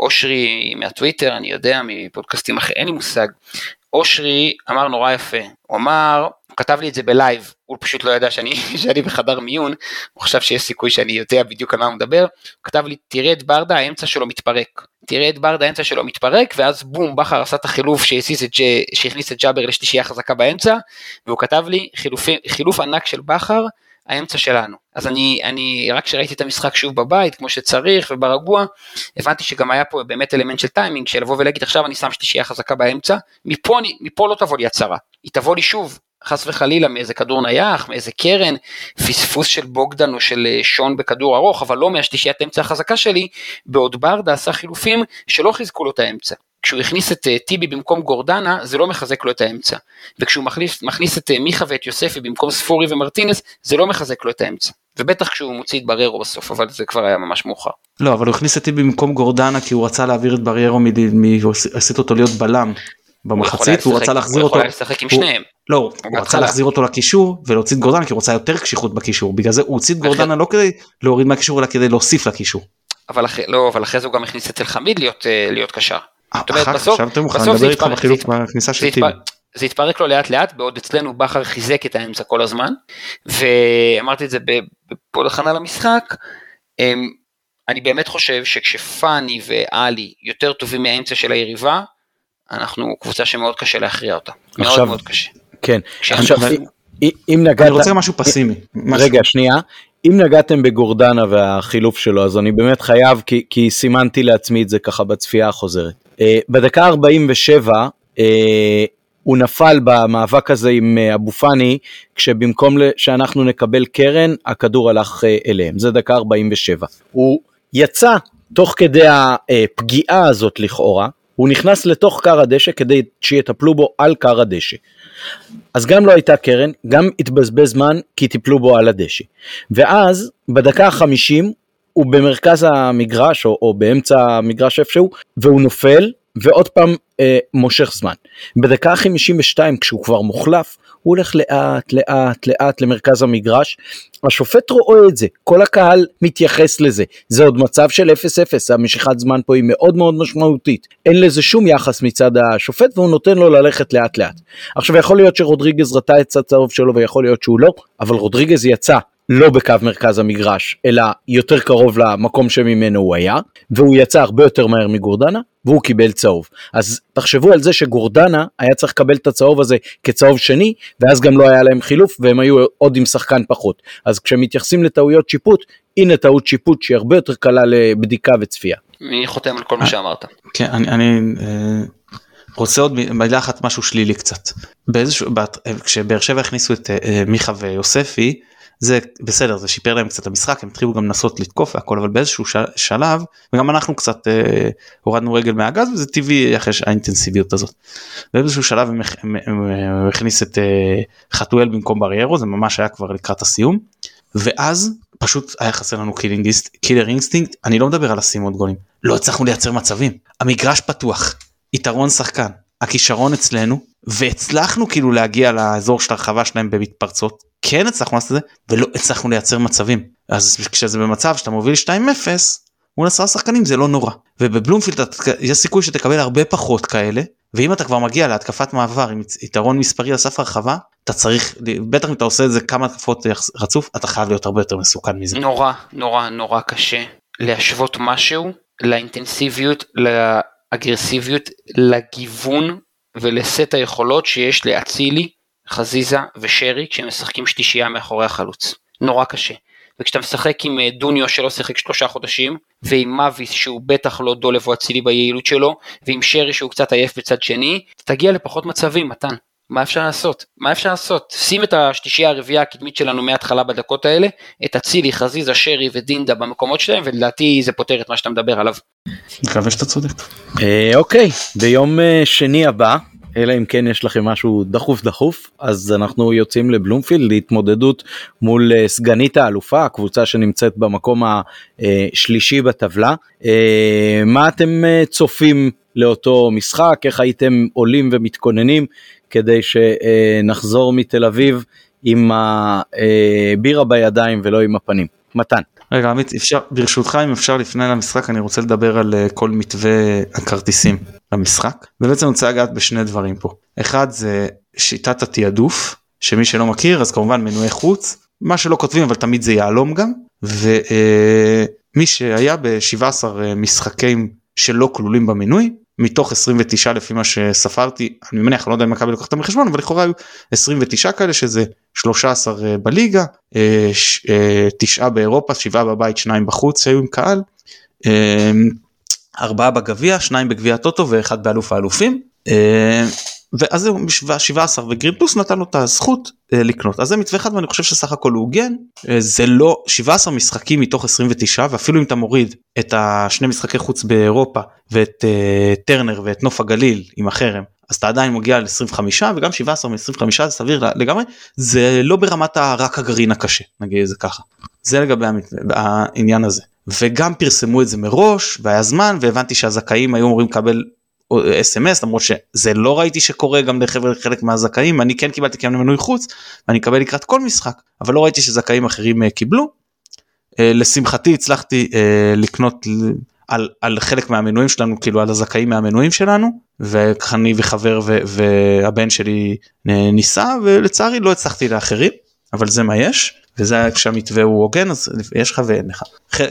אושרי מהטוויטר, אני יודע, מפודקאסטים אחרים, אין לי מושג. אושרי אמר נורא יפה, הוא אמר, הוא כתב לי את זה בלייב, הוא פשוט לא ידע שאני, *laughs* שאני בחדר מיון, הוא חשב שיש סיכוי שאני יודע בדיוק על מה הוא מדבר, הוא כתב לי, תראה את ברדה, האמצע שלו מתפרק. תראה את ברדה, האמצע שלו מתפרק, ואז בום, בכר עשה את החילוף שהכניס את ג'אבר לשלישייה חזקה באמצע, והוא כתב לי, חילוף, חילוף ענק של בכר, האמצע שלנו. אז אני, אני רק כשראיתי את המשחק שוב בבית, כמו שצריך וברגוע, הבנתי שגם היה פה באמת אלמנט של טיימינג, של לבוא ולהגיד עכשיו אני שם שלישייה חזקה באמצע, מפה, מפה לא תבוא לי הצרה, היא תבוא לי שוב, חס וחלילה מאיזה כדור נייח, מאיזה קרן, פספוס של בוגדן או של אה, שון בכדור ארוך, אבל לא מהשלישיית האמצע החזקה שלי, בעוד ברדה עשה חילופים שלא חיזקו לו את האמצע. כשהוא הכניס את אה, טיבי במקום גורדנה, זה לא מחזק לו את האמצע. וכשהוא מכניס, מכניס את אה, מיכה ואת יוספי במקום ספורי ומרטינס, זה לא מחזק לו את האמצע. ובטח כשהוא מוציא את בריירו בסוף, אבל זה כבר היה ממש מאוחר. לא, אבל הוא הכניס את טיבי במקום גורדנה כי הוא רצה להעביר את בריירו, עשית אותו להיות בלם במחצית, הוא רצה להחזיר אותו. הוא יכול לשחק עם שניהם. לא, הוא רצה להחזיר אותו לקישור ולהוציא את גורדנה כי הוא רצה יותר קשיחות בקישור, בגלל זה הוא הוציא את גורדנה לא כדי להוריד מהקישור אלא כדי להוסיף לקישור. אבל אחרי, לא, אבל אחרי זה הוא גם הכניס את חמיד להיות, אה, להיות קשר. עכשיו אתם מוכנים לדבר איתך בחילוק מהכניסה של טיבי. זה התפרק לו לאט לאט, בעוד אצלנו בכר חיזק את האמצע כל הזמן, ואמרתי את זה בפוד הכנה למשחק, אמ, אני באמת חושב שכשפאני ואלי יותר טובים מהאמצע של היריבה, אנחנו קבוצה שמאוד קשה להכריע אותה, עכשיו, מאוד מאוד קשה. כן, עכשיו אם נגעת... אני רוצה משהו פסימי. רגע, שנייה. אם נגעתם בגורדנה והחילוף שלו, אז אני באמת חייב, כי, כי סימנתי לעצמי את זה ככה בצפייה החוזרת. Uh, בדקה 47, uh, הוא נפל במאבק הזה עם אה, אבו פאני, כשבמקום שאנחנו נקבל קרן, הכדור הלך אה, אליהם, זה דקה 47. הוא יצא תוך כדי הפגיעה הזאת לכאורה, הוא נכנס לתוך כר הדשא כדי שיטפלו בו על כר הדשא. אז גם לא הייתה קרן, גם התבזבז זמן כי טיפלו בו על הדשא. ואז בדקה החמישים הוא במרכז המגרש או, או באמצע המגרש איפשהו והוא נופל ועוד פעם אה, מושך זמן. בדקה 52 כשהוא כבר מוחלף הוא הולך לאט לאט לאט למרכז המגרש. השופט רואה את זה, כל הקהל מתייחס לזה, זה עוד מצב של 0-0, המשיכת זמן פה היא מאוד מאוד משמעותית, אין לזה שום יחס מצד השופט והוא נותן לו ללכת לאט לאט. עכשיו יכול להיות שרודריגז רטה את הצהוב שלו ויכול להיות שהוא לא, אבל רודריגז יצא לא בקו מרכז המגרש, אלא יותר קרוב למקום שממנו הוא היה, והוא יצא הרבה יותר מהר מגורדנה, והוא קיבל צהוב. אז תחשבו על זה שגורדנה היה צריך לקבל את הצהוב הזה כצהוב שני, ואז גם לא היה להם חילוף, והם היו עוד עם שחקן פחות. אז כשמתייחסים לטעויות שיפוט, הנה טעות שיפוט שהיא הרבה יותר קלה לבדיקה וצפייה. אני חותם על כל מה שאמרת. כן, אני... אני... אה, רוצה עוד מילה אחת משהו שלילי קצת. באיזשהו, כשבאר שבע הכניסו את אה, מיכה ויוספי, זה בסדר זה שיפר להם קצת המשחק הם התחילו גם לנסות לתקוף והכל אבל באיזשהו שלב וגם אנחנו קצת אה, הורדנו רגל מהגז וזה טבעי אחרי האינטנסיביות הזאת. באיזשהו שלב הם, הם, הם, הם הכניס את אה, חתואל במקום בריירו זה ממש היה כבר לקראת הסיום. ואז פשוט היה חסר לנו killer instinct אני לא מדבר על עוד גולים. לא הצלחנו לייצר מצבים. המגרש פתוח יתרון שחקן הכישרון אצלנו והצלחנו כאילו להגיע לאזור של הרחבה שלהם במתפרצות כן הצלחנו לעשות את זה ולא הצלחנו לייצר מצבים. אז כשזה במצב שאתה מוביל 2-0 מול עשרה שחקנים זה לא נורא. ובבלומפילד יש סיכוי שתקבל הרבה פחות כאלה ואם אתה כבר מגיע להתקפת מעבר עם יתרון מספרי על סף הרחבה אתה צריך בטח אם אתה עושה את זה כמה התקפות רצוף אתה חייב להיות הרבה יותר מסוכן מזה. נורא נורא נורא קשה להשוות משהו לאינטנסיביות לאגרסיביות לגיוון ולסט היכולות שיש לאצילי חזיזה ושרי כשהם משחקים שלישייה מאחורי החלוץ. נורא קשה. וכשאתה משחק עם אה, דוניו שלא שיחק שלושה חודשים, ועם מאביס שהוא בטח לא דולב או אצילי ביעילות שלו, ועם שרי שהוא קצת עייף בצד שני, תגיע לפחות מצבים, מתן. מה אפשר לעשות? מה אפשר לעשות? שים את השלישייה הרביעייה הקדמית שלנו מההתחלה בדקות האלה, את אצילי, חזיזה, שרי ודינדה במקומות שלהם, ולדעתי זה פותר את מה שאתה מדבר עליו. מקווה שאתה צודק. אה, אוקיי, ביום אה, שני הבא אלא אם כן יש לכם משהו דחוף דחוף אז אנחנו יוצאים לבלומפילד להתמודדות מול אה, סגנית האלופה הקבוצה שנמצאת במקום השלישי בטבלה. אה, מה אתם אה, צופים לאותו משחק? איך הייתם עולים ומתכוננים כדי שנחזור מתל אביב עם הבירה בידיים ולא עם הפנים? מתן. רגע עמית אפשר ברשותך אם אפשר לפני למשחק אני רוצה לדבר על uh, כל מתווה הכרטיסים למשחק. ובעצם אני רוצה לגעת בשני דברים פה. אחד זה שיטת התעדוף שמי שלא מכיר אז כמובן מנועי חוץ מה שלא כותבים אבל תמיד זה יהלום גם. ומי uh, שהיה ב-17 uh, משחקים שלא כלולים במנוי מתוך 29 לפי מה שספרתי אני מניח לא יודע אם מכבי לקחתם בחשבון אבל לכאורה היו 29 כאלה שזה 13 אה, בליגה, 9 אה, אה, באירופה, 7 בבית, 2 בחוץ שהיו עם קהל, 4 בגביע, 2 בגביע הטוטו ואחד באלוף האלופים. ואז זהו 17 וגרין פלוס נתן לו את הזכות לקנות. אז זה מתווה אחד ואני חושב שסך הכל הוא הוגן. זה לא 17 משחקים מתוך 29 ואפילו אם אתה מוריד את השני משחקי חוץ באירופה ואת טרנר ואת נוף הגליל עם החרם אז אתה עדיין מגיע ל-25 וגם 17 מ-25 זה סביר לגמרי. זה לא ברמת רק הגרעין הקשה נגיד זה ככה. זה לגבי העניין הזה. וגם פרסמו את זה מראש והיה זמן והבנתי שהזכאים היו אמורים לקבל אס.אם.אס למרות שזה לא ראיתי שקורה גם לחבר חלק מהזכאים אני כן קיבלתי כאן מנוי חוץ ואני אקבל לקראת כל משחק אבל לא ראיתי שזכאים אחרים אה, קיבלו. אה, לשמחתי הצלחתי אה, לקנות על, על חלק מהמנויים שלנו כאילו על הזכאים מהמנויים שלנו וככה אני וחבר ו, והבן שלי ניסה ולצערי לא הצלחתי לאחרים אבל זה מה יש וזה כשהמתווה הוא הוגן אז יש לך ואין לך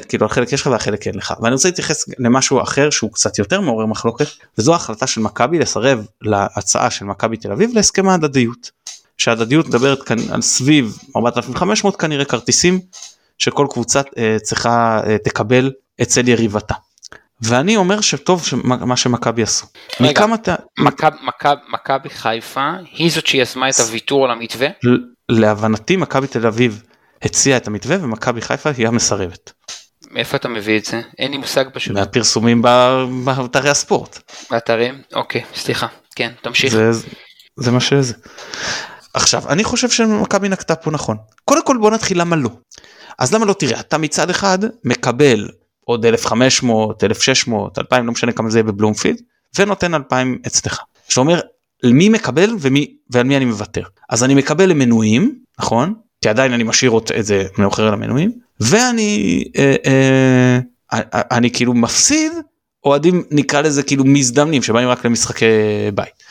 כאילו החלק יש לך והחלק אין לך ואני רוצה להתייחס למשהו אחר שהוא קצת יותר מעורר מחלוקת וזו החלטה של מכבי לסרב להצעה של מכבי תל אביב להסכם ההדדיות. שההדדיות מדברת כאן על סביב 4500 כנראה כרטיסים שכל קבוצה אה, צריכה אה, תקבל אצל יריבתה. ואני אומר שטוב מה שמכבי עשו. רגע. מכבי מכב, מכב, חיפה היא זאת שיזמה את הוויתור על המתווה? להבנתי מכבי תל אביב הציעה את המתווה ומכבי חיפה היא המסרבת. מאיפה אתה מביא את זה? אין לי מושג פשוט. מהפרסומים באתרי הספורט. באתרים? אוקיי, סליחה. כן, תמשיך. זה, זה מה שזה. עכשיו, אני חושב שמכבי נקטה פה נכון. קודם כל בוא נתחיל למה לא. אז למה לא תראה, אתה מצד אחד מקבל עוד 1500, 1600, 2000, לא משנה כמה זה יהיה בבלומפילד, ונותן 2000 אצלך. שאומר, מי מקבל ומי, ועל מי אני מוותר. אז אני מקבל למנויים, נכון? כי עדיין אני משאיר את זה מאוחר על המנויים, ואני אה, אה, אה, אני כאילו מפסיד אוהדים נקרא לזה כאילו מזדמנים שבאים רק למשחקי בית.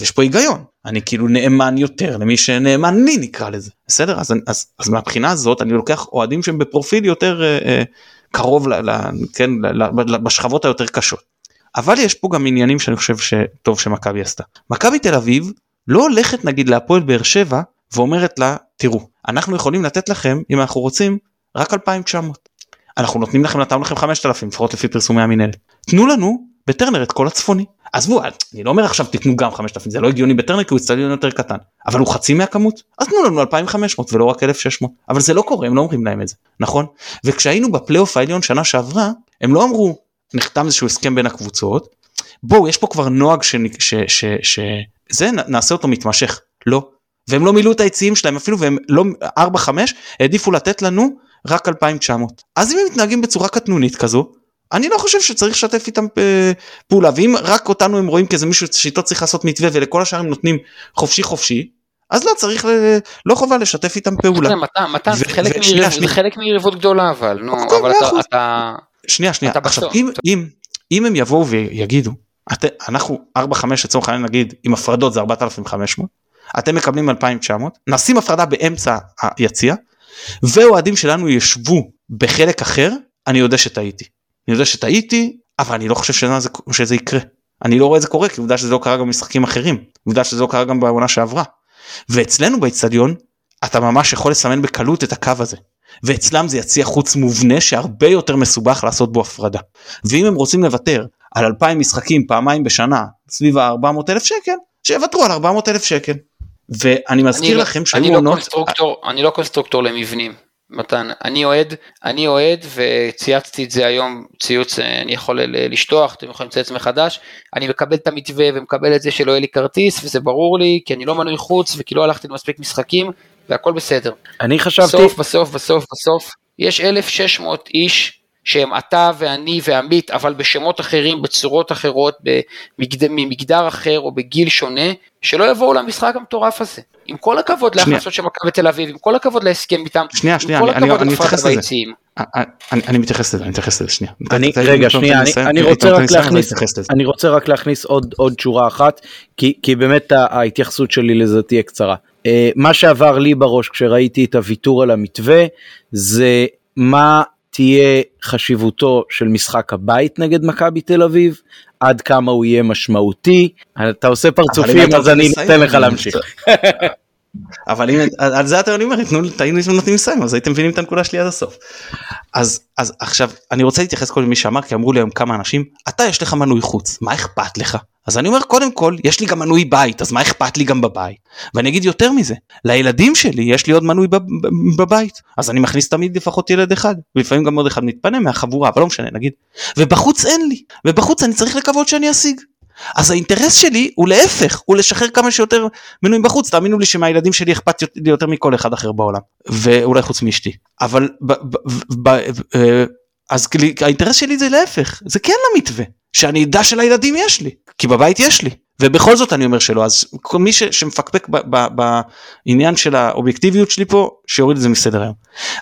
יש פה היגיון אני כאילו נאמן יותר למי שנאמן לי נקרא לזה בסדר אז, אז, אז מהבחינה הזאת אני לוקח אוהדים שהם בפרופיל יותר אה, אה, קרוב ל, ל, כן, ל, ל, בשכבות היותר קשות. אבל יש פה גם עניינים שאני חושב שטוב שמכבי עשתה. מכבי תל אביב לא הולכת נגיד להפועל באר שבע ואומרת לה תראו אנחנו יכולים לתת לכם אם אנחנו רוצים רק 2,900. אנחנו נותנים לכם נתנו לכם 5,000 לפחות לפי פרסומי המינהלת. תנו לנו בטרנר את כל הצפוני. עזבו אני לא אומר עכשיו תיתנו גם 5,000 זה לא הגיוני בטרנר כי הוא אצטדיון יותר קטן. אבל הוא חצי מהכמות? אז תנו לנו 2,500 ולא רק 1,600 אבל זה לא קורה הם לא אומרים להם את זה. נכון? וכשהיינו בפלייאוף העליון שנה שעברה הם לא אמרו נחתם איזשהו הסכם בין הקבוצות בואו יש פה כבר נוהג שזה נעשה אותו מתמשך. לא והם לא מילאו את היציאים שלהם אפילו והם לא 4-5 העדיפו לתת לנו רק 2,900 אז אם הם מתנהגים בצורה קטנונית כזו אני לא חושב שצריך לשתף איתם אה, פעולה. ואם רק אותנו הם רואים כאיזה מישהו שאיתו צריך לעשות מתווה ולכל השאר הם נותנים חופשי חופשי אז לא צריך ל... לא חובה לשתף איתם פעולה. מתן זה חלק מיריבות גדולה אבל נו אוקיי, אבל אתה שנייה שנייה. עכשיו אם אם הם יבואו ויגידו אנחנו 4-5 לצורך העניין נגיד עם הפרדות זה 4,500 אתם מקבלים 2,900 נשים הפרדה באמצע היציע ואוהדים שלנו ישבו בחלק אחר אני יודע שטעיתי. אני יודע שטעיתי אבל אני לא חושב שזה, שזה יקרה. אני לא רואה את זה קורה כי עובדה שזה לא קרה גם במשחקים אחרים עובדה שזה לא קרה גם בעונה שעברה. ואצלנו באצטדיון אתה ממש יכול לסמן בקלות את הקו הזה. ואצלם זה יציע חוץ מובנה שהרבה יותר מסובך לעשות בו הפרדה. ואם הם רוצים לוותר על 2,000 משחקים פעמיים בשנה סביב ה-400 אלף שקל שיוותרו על 400 אלף שקל. ואני מזכיר לא- לכם שהיו לא עונות... אני לא קונסטרוקטור למבנים. מתן, אני אוהד, אני אוהד וצייצתי את זה היום, ציוץ אני יכול לשטוח, אתם יכולים לצייץ מחדש, אני מקבל את המתווה ומקבל את זה שלא יהיה לי כרטיס וזה ברור לי כי אני לא מנוי חוץ וכי לא הלכתי למספיק משחקים והכל בסדר. אני חשבתי... בסוף בסוף בסוף בסוף יש 1,600 איש שהם אתה ואני ועמית, אבל בשמות אחרים, בצורות אחרות, במגד... ממגדר אחר או בגיל שונה, שלא יבואו למשחק המטורף הזה. עם כל הכבוד להכנסות של מכבי תל אביב, עם כל הכבוד להסכם איתם, שנייה, שנייה, עם כל אני, הכבוד אני אתייחס לזה. אה, אה, אני, אני מתייחס לזה, אני מתייחס לזה, שנייה. אני, רגע, שנייה, אני, רוצה רק להכניס, אני רוצה רק להכניס עוד, עוד שורה אחת, כי, כי באמת ההתייחסות שלי לזה תהיה קצרה. Uh, מה שעבר לי בראש כשראיתי את הוויתור על המתווה, זה מה תהיה חשיבותו של משחק הבית נגד מכבי תל אביב, עד כמה הוא יהיה משמעותי. אתה עושה פרצופים אז אני אתן לך להמשיך. אבל אם על זה אתה אומר תנו תהיינו נותנים לסיים אז הייתם מבינים את הנקודה שלי עד הסוף. אז אז עכשיו אני רוצה להתייחס קודם למי שאמר כי אמרו לי היום כמה אנשים אתה יש לך מנוי חוץ מה אכפת לך? אז אני אומר קודם כל יש לי גם מנוי בית אז מה אכפת לי גם בבית? ואני אגיד יותר מזה לילדים שלי יש לי עוד מנוי בבית. אז אני מכניס תמיד לפחות ילד אחד ולפעמים גם עוד אחד מתפנה מהחבורה אבל לא משנה נגיד. ובחוץ אין לי ובחוץ אני צריך לקוות שאני אשיג אז האינטרס שלי הוא להפך, הוא לשחרר כמה שיותר מנויים בחוץ, תאמינו לי שמהילדים שלי אכפת לי יותר מכל אחד אחר בעולם, ואולי חוץ מאשתי. אבל ב, ב, ב, אה, אז האינטרס שלי זה להפך, זה כן למתווה, שאני אדע שלילדים יש לי, כי בבית יש לי. ובכל זאת אני אומר שלא אז מי ש, שמפקפק בעניין של האובייקטיביות שלי פה שיוריד את זה מסדר היום.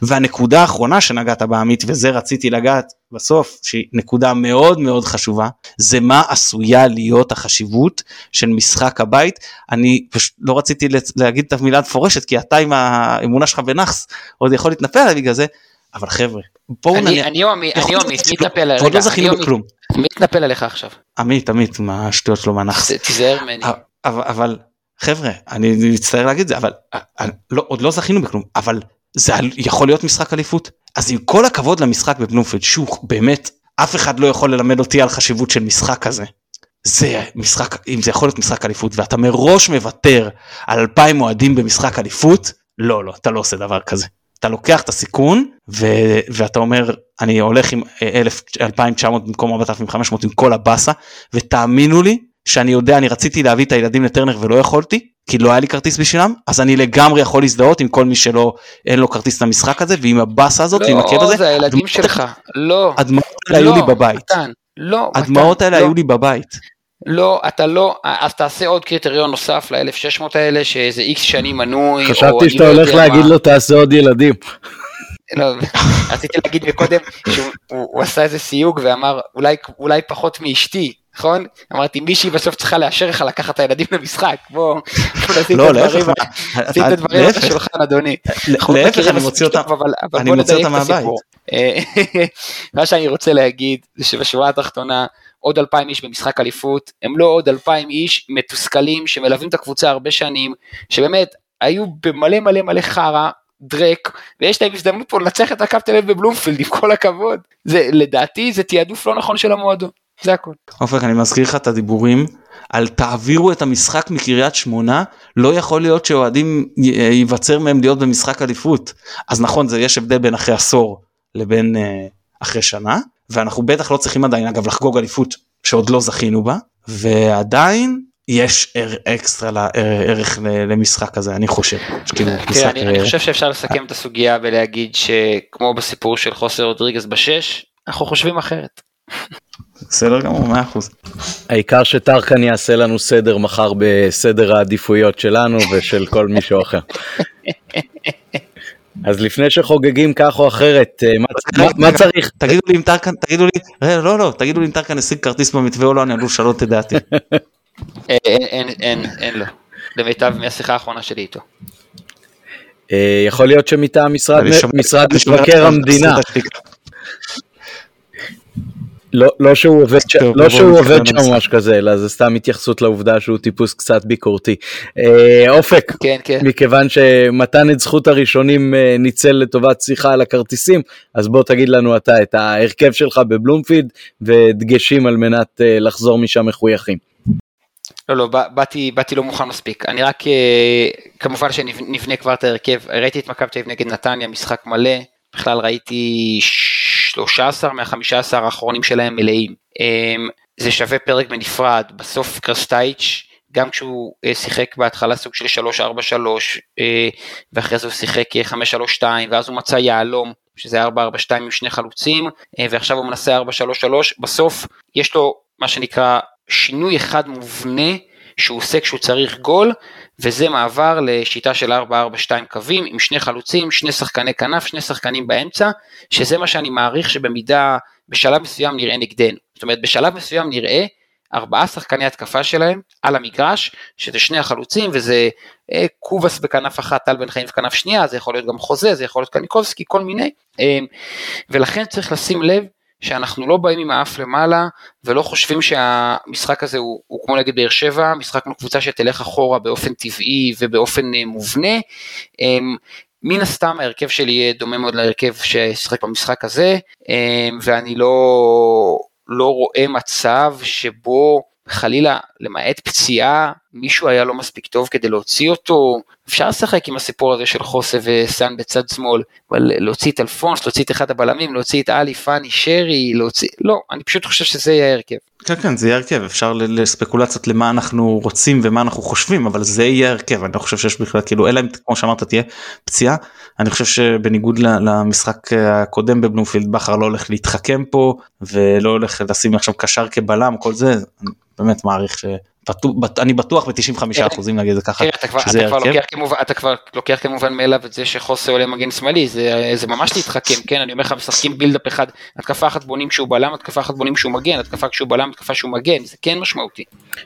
והנקודה האחרונה שנגעת בה עמית וזה רציתי לגעת בסוף שהיא נקודה מאוד מאוד חשובה זה מה עשויה להיות החשיבות של משחק הבית אני פשוט לא רציתי להגיד את המילה המפורשת כי אתה עם האמונה שלך בנאחס עוד יכול להתנפל עליי בגלל זה אבל חבר'ה בואו נניח. אני עמית, אני עמית, מתנפל עליך. עוד לא זכינו בכלום. מי מתנפל עליך עכשיו? עמית, עמית, מה השטויות שלו מהנכס. תיזהר ממני. אבל חבר'ה, אני מצטער להגיד את זה, אבל לא, עוד לא זכינו בכלום, אבל זה יכול להיות משחק אליפות. אז עם כל הכבוד למשחק בבלומפילד, שהוא באמת אף אחד לא יכול ללמד אותי על חשיבות של משחק כזה. זה משחק, אם זה יכול להיות משחק אליפות ואתה מראש מוותר על 2,000 אוהדים במשחק אליפות, לא, לא, אתה לא עושה דבר כזה. אתה לוקח את הסיכון ו, ואתה אומר אני הולך עם 1,000, 2,900 במקום 4,500 עם כל הבאסה ותאמינו לי שאני יודע אני רציתי להביא את הילדים לטרנר ולא יכולתי כי לא היה לי כרטיס בשבילם אז אני לגמרי יכול להזדהות עם כל מי שלא אין לו כרטיס למשחק הזה ועם הבאסה הזאת לא, ועם הכאב הזה. זה הילדים שלך, לא. הדמעות האלה לא, היו לי בבית. מתן, לא, הדמעות מתן, האלה לא. היו לי בבית. לא, אתה לא, אז תעשה עוד קריטריון נוסף ל-1600 האלה, שאיזה איקס שנים מנוי, חשבתי אני שאתה לא הולך להגיד. לו תעשה עוד ילדים. לא, *laughs* רציתי להגיד מקודם שהוא הוא, הוא עשה איזה סיוג ואמר אולי, אולי פחות מאשתי, נכון? אמרתי מישהי בסוף צריכה לאשר לך לקחת את הילדים למשחק, בוא, בוא נשים לא את הדברים, את הדברים על. השולחן אדוני. לא להפך אני מוציא אותם. אבל- אני מוציא אותם מהבית. *laughs* מה שאני רוצה להגיד זה שבשורה התחתונה עוד אלפיים איש במשחק אליפות הם לא עוד אלפיים איש מתוסכלים שמלווים את הקבוצה הרבה שנים שבאמת היו במלא מלא מלא חרא דרק ויש להם הזדמנות פה לנצח את הקו תל אביב בבלומפילד עם כל הכבוד. זה לדעתי זה תעדוף לא נכון של המועדון. זה הכל. אופק אני מזכיר לך את הדיבורים על תעבירו את המשחק מקריית שמונה לא יכול להיות שאוהדים י- ייווצר מהם להיות במשחק אליפות. אז נכון זה יש הבדל בין אחרי עשור לבין אה, אחרי שנה ואנחנו בטח לא צריכים עדיין אגב לחגוג אליפות שעוד לא זכינו בה ועדיין יש אקסטרה ל- ער- ערך ל- למשחק הזה אני חושב. כאילו, אני, אני חושב שאפשר לסכם את הסוגיה ולהגיד שכמו בסיפור של חוסר רודריגז בשש אנחנו חושבים אחרת. בסדר גמור 100%. העיקר שטרקן יעשה לנו סדר מחר בסדר העדיפויות שלנו ושל כל מישהו אחר. *laughs* אז לפני שחוגגים כך או אחרת, אה, מה- צריך? תגידו לי אם טרקן תגידו לי אה, לא לא תגידו לי אם טרקן השיג כרטיס במתווה או לא אני עלול לשנות את דעתי. *laughs* אה, אין, אין, אין, אין לו. למיטב מהשיחה האחרונה שלי איתו. אה, יכול להיות שמטעם משרד מבקר המדינה. לא לא שהוא עובד ש- טוב, לא שהוא עובד שם משהו כזה, אלא זה סתם התייחסות לעובדה שהוא טיפוס קצת ביקורתי. אה, אופק, כן, כן. מכיוון שמתן את זכות הראשונים אה, ניצל לטובת שיחה על הכרטיסים, אז בוא תגיד לנו אתה את ההרכב שלך בבלומפילד ודגשים על מנת אה, לחזור משם מחויכים. לא, לא, בא- באתי, באתי לא מוכן מספיק. אני רק, אה, כמובן שנבנה כבר את ההרכב. ראיתי את מכבי תל אביב נגד נתניה, משחק מלא. בכלל ראיתי 13 מה-15 האחרונים שלהם מלאים. אה, זה שווה פרק בנפרד. בסוף קרסטייץ', גם כשהוא אה, שיחק בהתחלה סוג של 3-4-3, אה, ואחרי זה הוא שיחק אה, 5-3-2, ואז הוא מצא יהלום. שזה 4-4-2 עם שני חלוצים, אה, ועכשיו הוא מנסה 4-3-3, בסוף יש לו מה שנקרא שינוי אחד מובנה שהוא עושה כשהוא צריך גול, וזה מעבר לשיטה של 4-4-2 קווים עם שני חלוצים, שני שחקני כנף, שני שחקנים באמצע, שזה מה שאני מעריך שבמידה, בשלב מסוים נראה נגדנו. זאת אומרת, בשלב מסוים נראה ארבעה שחקני התקפה שלהם על המגרש, שזה שני החלוצים, וזה אה, קובאס בכנף אחת, טל בן חיים בכנף שנייה, זה יכול להיות גם חוזה, זה יכול להיות קניקובסקי, כל מיני, אה, ולכן צריך לשים לב שאנחנו לא באים עם האף למעלה ולא חושבים שהמשחק הזה הוא, הוא כמו נגד באר שבע, משחק מול קבוצה שתלך אחורה באופן טבעי ובאופן אה, מובנה. אמ, מן הסתם ההרכב שלי יהיה דומה מאוד להרכב ששיחק במשחק הזה, אמ, ואני לא, לא רואה מצב שבו חלילה, למעט פציעה, מישהו היה לא מספיק טוב כדי להוציא אותו. אפשר לשחק עם הסיפור הזה של חוסה וסאן בצד שמאל, אבל להוציא את אלפונס, להוציא את אחד הבלמים, להוציא את עלי, פאני, שרי, להוציא... לא, אני פשוט חושב שזה יהיה ההרכב. כן כן זה יהיה הרכב אפשר לספקולציות למה אנחנו רוצים ומה אנחנו חושבים אבל זה יהיה הרכב אני לא חושב שיש בכלל כאילו אלא אם כמו שאמרת תהיה פציעה אני חושב שבניגוד למשחק הקודם בבלומפילד בכר לא הולך להתחכם פה ולא הולך לשים עכשיו קשר כבלם כל זה באמת מעריך ש... אני בטוח ב-95 אחוזים נגיד את זה ככה אתה כבר, שזה אתה, כבר הרכב. לוקח כמובן, אתה כבר לוקח כמובן מאליו את זה שחוסה עולה מגן שמאלי, זה, זה ממש להתחכם, כן, אני אומר לך, משחקים בילדאפ אחד, התקפה אחת בונים כשהוא בלם, התקפה אחת בונים כשהוא מגן, התקפה כשהוא בלם, התקפה שהוא מגן, זה כן משמעותי.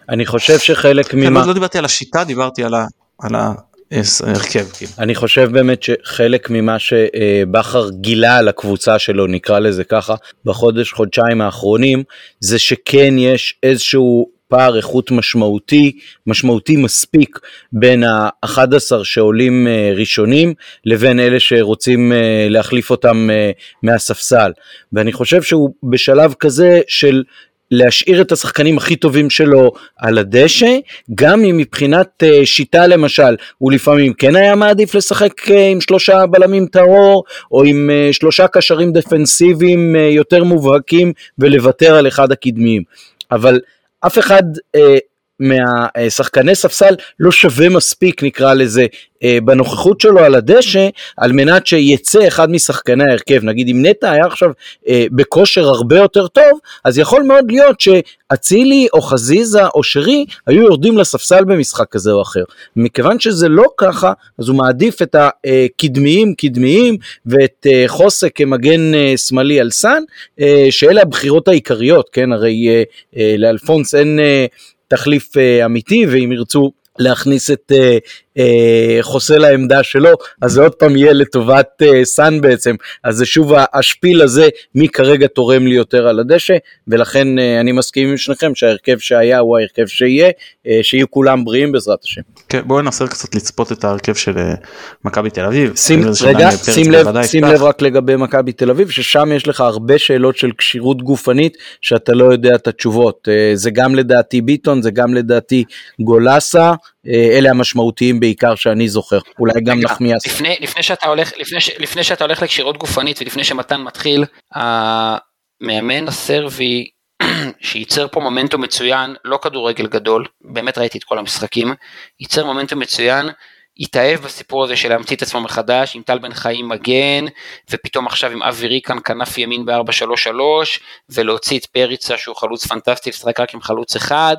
אני חושב שחלק כן, ממה... לא, לא דיברתי על השיטה דיברתי על ה- על ההרכב כאילו. אני חושב באמת שחלק ממה שבכר גילה על הקבוצה שלו, נקרא לזה ככה, בחודש, חודשיים האחרונים, זה שכן יש איזשהו פער איכות משמעותי, משמעותי מספיק בין ה-11 שעולים ראשונים לבין אלה שרוצים להחליף אותם מהספסל. ואני חושב שהוא בשלב כזה של להשאיר את השחקנים הכי טובים שלו על הדשא, גם אם מבחינת uh, שיטה למשל, הוא לפעמים כן היה מעדיף לשחק uh, עם שלושה בלמים טהור, או עם uh, שלושה קשרים דפנסיביים יותר מובהקים ולוותר על אחד הקדמיים. אבל אף אחד מהשחקני ספסל לא שווה מספיק נקרא לזה אה, בנוכחות שלו על הדשא על מנת שיצא אחד משחקני ההרכב. נגיד אם נטע היה עכשיו אה, בכושר הרבה יותר טוב אז יכול מאוד להיות שאצילי או חזיזה או שרי היו יורדים לספסל במשחק כזה או אחר. מכיוון שזה לא ככה אז הוא מעדיף את הקדמיים קדמיים ואת אה, חוסק כמגן שמאלי על סאן שאלה הבחירות העיקריות כן? הרי לאלפונס אין תחליף uh, אמיתי ואם ירצו להכניס את uh, אה, חוסה לעמדה שלו, אז זה עוד פעם יהיה לטובת אה, סאן בעצם, אז זה שוב השפיל הזה, מי כרגע תורם לי יותר על הדשא, ולכן אה, אני מסכים עם שניכם שההרכב שהיה הוא ההרכב שיהיה, אה, שיהיו כולם בריאים בעזרת השם. כן, בואו ננסה קצת לצפות את ההרכב של אה, מכבי תל אביב. שים, רגע, שים לב, שים לב רק לגבי מכבי תל אביב, ששם יש לך הרבה שאלות של כשירות גופנית, שאתה לא יודע את התשובות. אה, זה גם לדעתי ביטון, זה גם לדעתי גולסה, אלה המשמעותיים בעיקר שאני זוכר, אולי גם נחמיאס. לפני, לפני, שאתה הולך, לפני, לפני שאתה הולך לקשירות גופנית ולפני שמתן מתחיל, המאמן הסרבי *clears throat* שייצר פה מומנטום מצוין, לא כדורגל גדול, באמת ראיתי את כל המשחקים, ייצר מומנטום מצוין, התאהב בסיפור הזה של להמציא את עצמו מחדש, עם טל בן חיים מגן, ופתאום עכשיו עם אבי ריקן כנף ימין ב-4-3-3, ולהוציא את פריצה שהוא חלוץ פנטסטי, לשחק רק עם חלוץ אחד.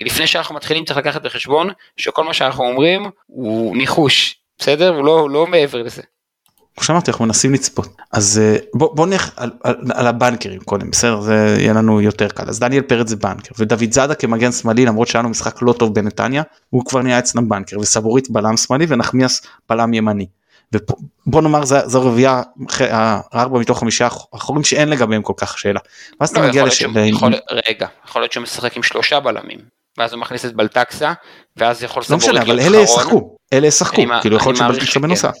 לפני שאנחנו מתחילים צריך לקחת בחשבון שכל מה שאנחנו אומרים הוא ניחוש, בסדר? הוא לא, הוא לא מעבר לזה. כמו שאמרתי אנחנו מנסים לצפות אז אה, בוא, בוא נלך על, על, על הבנקרים קודם בסדר זה יהיה לנו יותר קל אז דניאל פרץ זה בנקר ודוד זאדה כמגן שמאלי למרות שהיה לנו משחק לא טוב בנתניה הוא כבר נהיה אצלם בנקר וסבורית בלם שמאלי ונחמיאס בלם ימני. ובוא נאמר זו רביעייה ארבע מתוך חמישה אחורים שאין לגביהם כל כך שאלה. ואז אתה לא, מגיע לשאלה. רגע יכול להיות שהוא משחק עם שלושה בלמים ואז הוא מכניס את בלטקסה, ואז יכול לא משנה, אבל אלה ישחקו, אלה ישחקו, כאילו יכול להיות שבלטקסה בנוסף.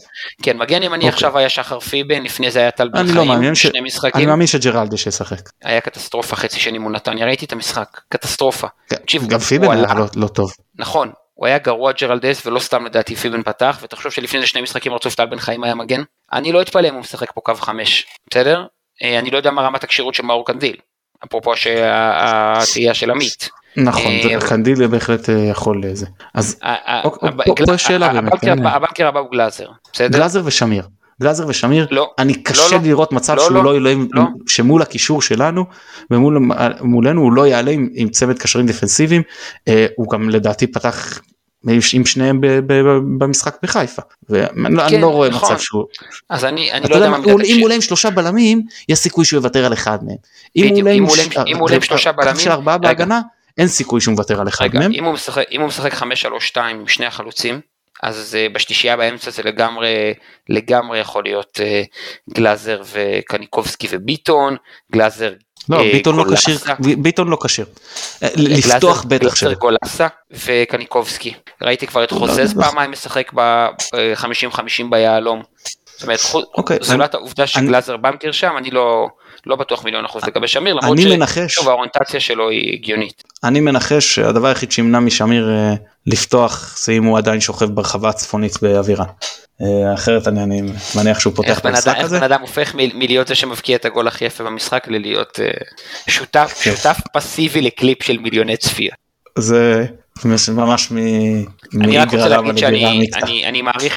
כן, מגן ימני אוקיי. עכשיו היה שחר פיבן, לפני זה היה טל בן לא חיים, שני משחקים. אני מאמין שג'רלדס ישחק. היה קטסטרופה חצי שני מול נתניה, ראיתי את המשחק, קטסטרופה. כן, גם פיבן היה לא-, לא טוב. נכון, הוא היה גרוע ג'רלדס ולא סתם לדעתי פיבן פתח ותחשוב שלפני זה שני משחקים רצוף טל בן חיים היה מגן. אני לא אתפלא אם הוא משחק פה קו חמש, בסדר? אה, אני לא יודע מה רמת הכשירות של מאור קנדיל. אפרופו התהייה של עמית. נכון, אה, קנדיל בהחלט אה, יכול לזה. אז אוקיי, פה שאלה באמת. ה banker הבא הוא גלאזר? גלאזר ושמיר. גלאזר ושמיר, לא, אני לא, קשה לא, לראות מצב לא, שהוא לא, לא יעלה, לא. שמול הקישור שלנו ומולנו הוא לא יעלה עם, עם צמד קשרים דפנסיביים, אה, הוא גם לדעתי פתח עם שניהם ב, ב, ב, במשחק בחיפה ואני כן, לא רואה נכון. מצב שהוא אז אני, אני לא יודע, מה אם הוא עולה עם שלושה בלמים יש סיכוי שהוא יוותר על אחד מהם אם עולה עם שלושה בלמים בהגנה אין סיכוי שהוא מוותר על אחד רגע, מהם. אם הוא משחק, אם הוא משחק 5-3-2 עם שני החלוצים, אז uh, בשלישייה באמצע זה לגמרי, לגמרי יכול להיות uh, גלאזר וקניקובסקי וביטון, גלאזר לא, uh, ביטון לא כשיר, ביטון לא כשיר. לפתוח בטח שלו. גלאזר גולסה וקניקובסקי. ראיתי כבר את לא, חוזז לא, פעמיים משחק ב-50-50 ביהלום. זאת אומרת, אוקיי, זולת העובדה שגלאזר במקר שם, אני לא... לא בטוח מיליון אחוז לגבי שמיר, למרות שהאוריינטציה שלו היא הגיונית. אני מנחש שהדבר היחיד שימנע משמיר אה, לפתוח זה אם הוא עדיין שוכב ברחבה הצפונית באווירה. אה, אחרת אני, אני מניח שהוא פותח את המשחק הזה. איך בן אדם הופך מלהיות זה שמבקיע את הגול הכי יפה במשחק ללהיות אה, שותף, כן. שותף פסיבי לקליפ של מיליוני צפיות. זה ממש מ... אני רק רוצה להגיד שאני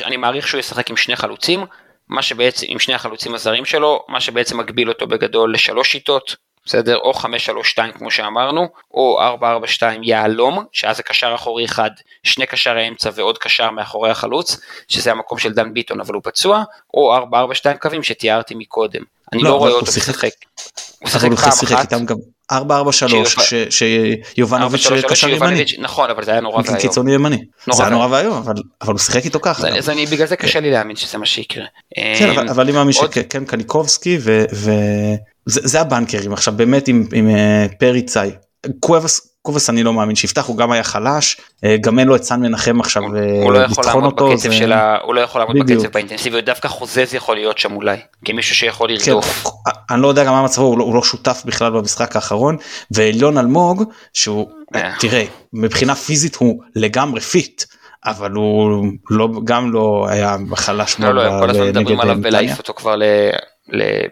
אני מעריך שהוא ישחק עם שני חלוצים, מה שבעצם, עם שני החלוצים הזרים שלו, מה שבעצם מגביל אותו בגדול לשלוש שיטות, בסדר? או 532 כמו שאמרנו, או 442 יהלום, שאז זה קשר אחורי אחד, שני קשרי אמצע ועוד קשר מאחורי החלוץ, שזה המקום של דן ביטון אבל הוא פצוע, או 442 קווים שתיארתי מקודם. אני לא, לא רואה אותו משחק. הוא שיחק פעם אחת. 443 שיובנוביץ' קשר ימני. נכון אבל זה היה נורא ואיום. קיצוני ימני. זה היה נורא ואיום אבל הוא שיחק איתו ככה. אז אני בגלל זה קשה לי להאמין שזה מה שיקרה. כן אבל אני מאמין שכן קניקובסקי וזה הבנקרים עכשיו באמת עם פריצאי. קוואבס קובס אני לא מאמין שיפתח הוא גם היה חלש אה, גם אין לו את סן מנחם עכשיו הוא לא לטחון אותו. בקצב זה- של ה... הוא לא יכול לעמוד בדיוק. בקצב באינטנסיביות, דווקא חוזז יכול להיות שם אולי, כמישהו שיכול כן, לרדוף. אני לא יודע גם מה מצבו הוא לא, הוא לא שותף בכלל במשחק האחרון ועליון אלמוג שהוא אה. תראה מבחינה פיזית הוא לגמרי fit אבל הוא לא גם לא היה חלש לא, לא, הם כל הזמן מדברים עליו. בלהעיף אותו כבר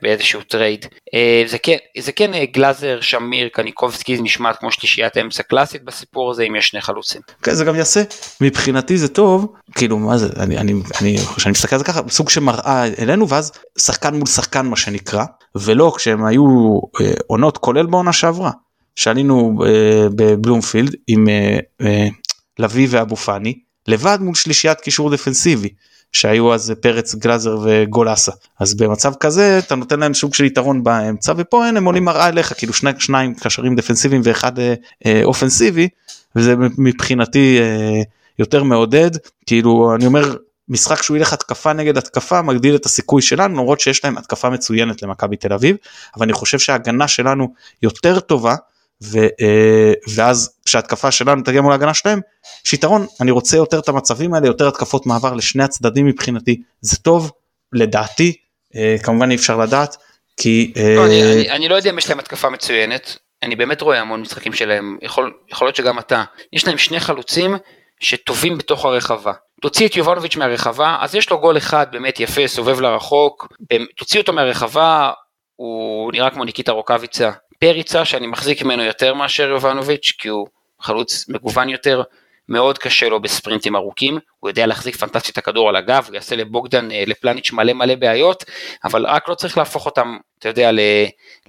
באיזשהו trade. אה, זה כן, זה כן אה, גלאזר, שמיר, קניקובסקי, זה נשמע כמו שלישיית האמצע קלאסית בסיפור הזה, אם יש שני חלוצים. כן, זה גם יעשה מבחינתי זה טוב כאילו מה זה אני אני אני כשאני מסתכל על זה ככה סוג שמראה אלינו ואז שחקן מול שחקן מה שנקרא ולא כשהם היו אה, עונות כולל בעונה שעברה שעלינו בבלומפילד עם לביא ואבו פאני לבד מול שלישיית קישור דפנסיבי שהיו אז פרץ גלאזר וגולסה אז במצב כזה אתה נותן להם סוג של יתרון באמצע ופה אין הם עולים מראה אליך כאילו שני שניים קשרים דפנסיביים ואחד אה, אה, אופנסיבי וזה מבחינתי אה, יותר מעודד. כאילו אני אומר משחק שהוא ילך התקפה נגד התקפה מגדיל את הסיכוי שלנו למרות שיש להם התקפה מצוינת למכבי תל אביב אבל אני חושב שההגנה שלנו יותר טובה ו, אה, ואז כשההתקפה שלנו תגיע מול ההגנה שלהם יש יתרון אני רוצה יותר את המצבים האלה יותר התקפות מעבר לשני הצדדים מבחינתי זה טוב לדעתי אה, כמובן אי אפשר לדעת כי אה, לא, אני, אני, אני לא יודע אם יש להם התקפה מצוינת, אני באמת רואה המון משחקים שלהם, יכול, יכול להיות שגם אתה. יש להם שני חלוצים שטובים בתוך הרחבה. תוציא את יובנוביץ' מהרחבה, אז יש לו גול אחד באמת יפה, סובב לרחוק, תוציא אותו מהרחבה, הוא נראה כמו ניקיטה רוקאביצה. פריצה שאני מחזיק ממנו יותר מאשר יובנוביץ', כי הוא חלוץ מגוון יותר, מאוד קשה לו בספרינטים ארוכים, הוא יודע להחזיק פנטסטית הכדור על הגב, הוא יעשה לבוגדן, אה, לפלניץ' מלא מלא בעיות, אבל רק לא צריך להפוך אותם, אתה יודע,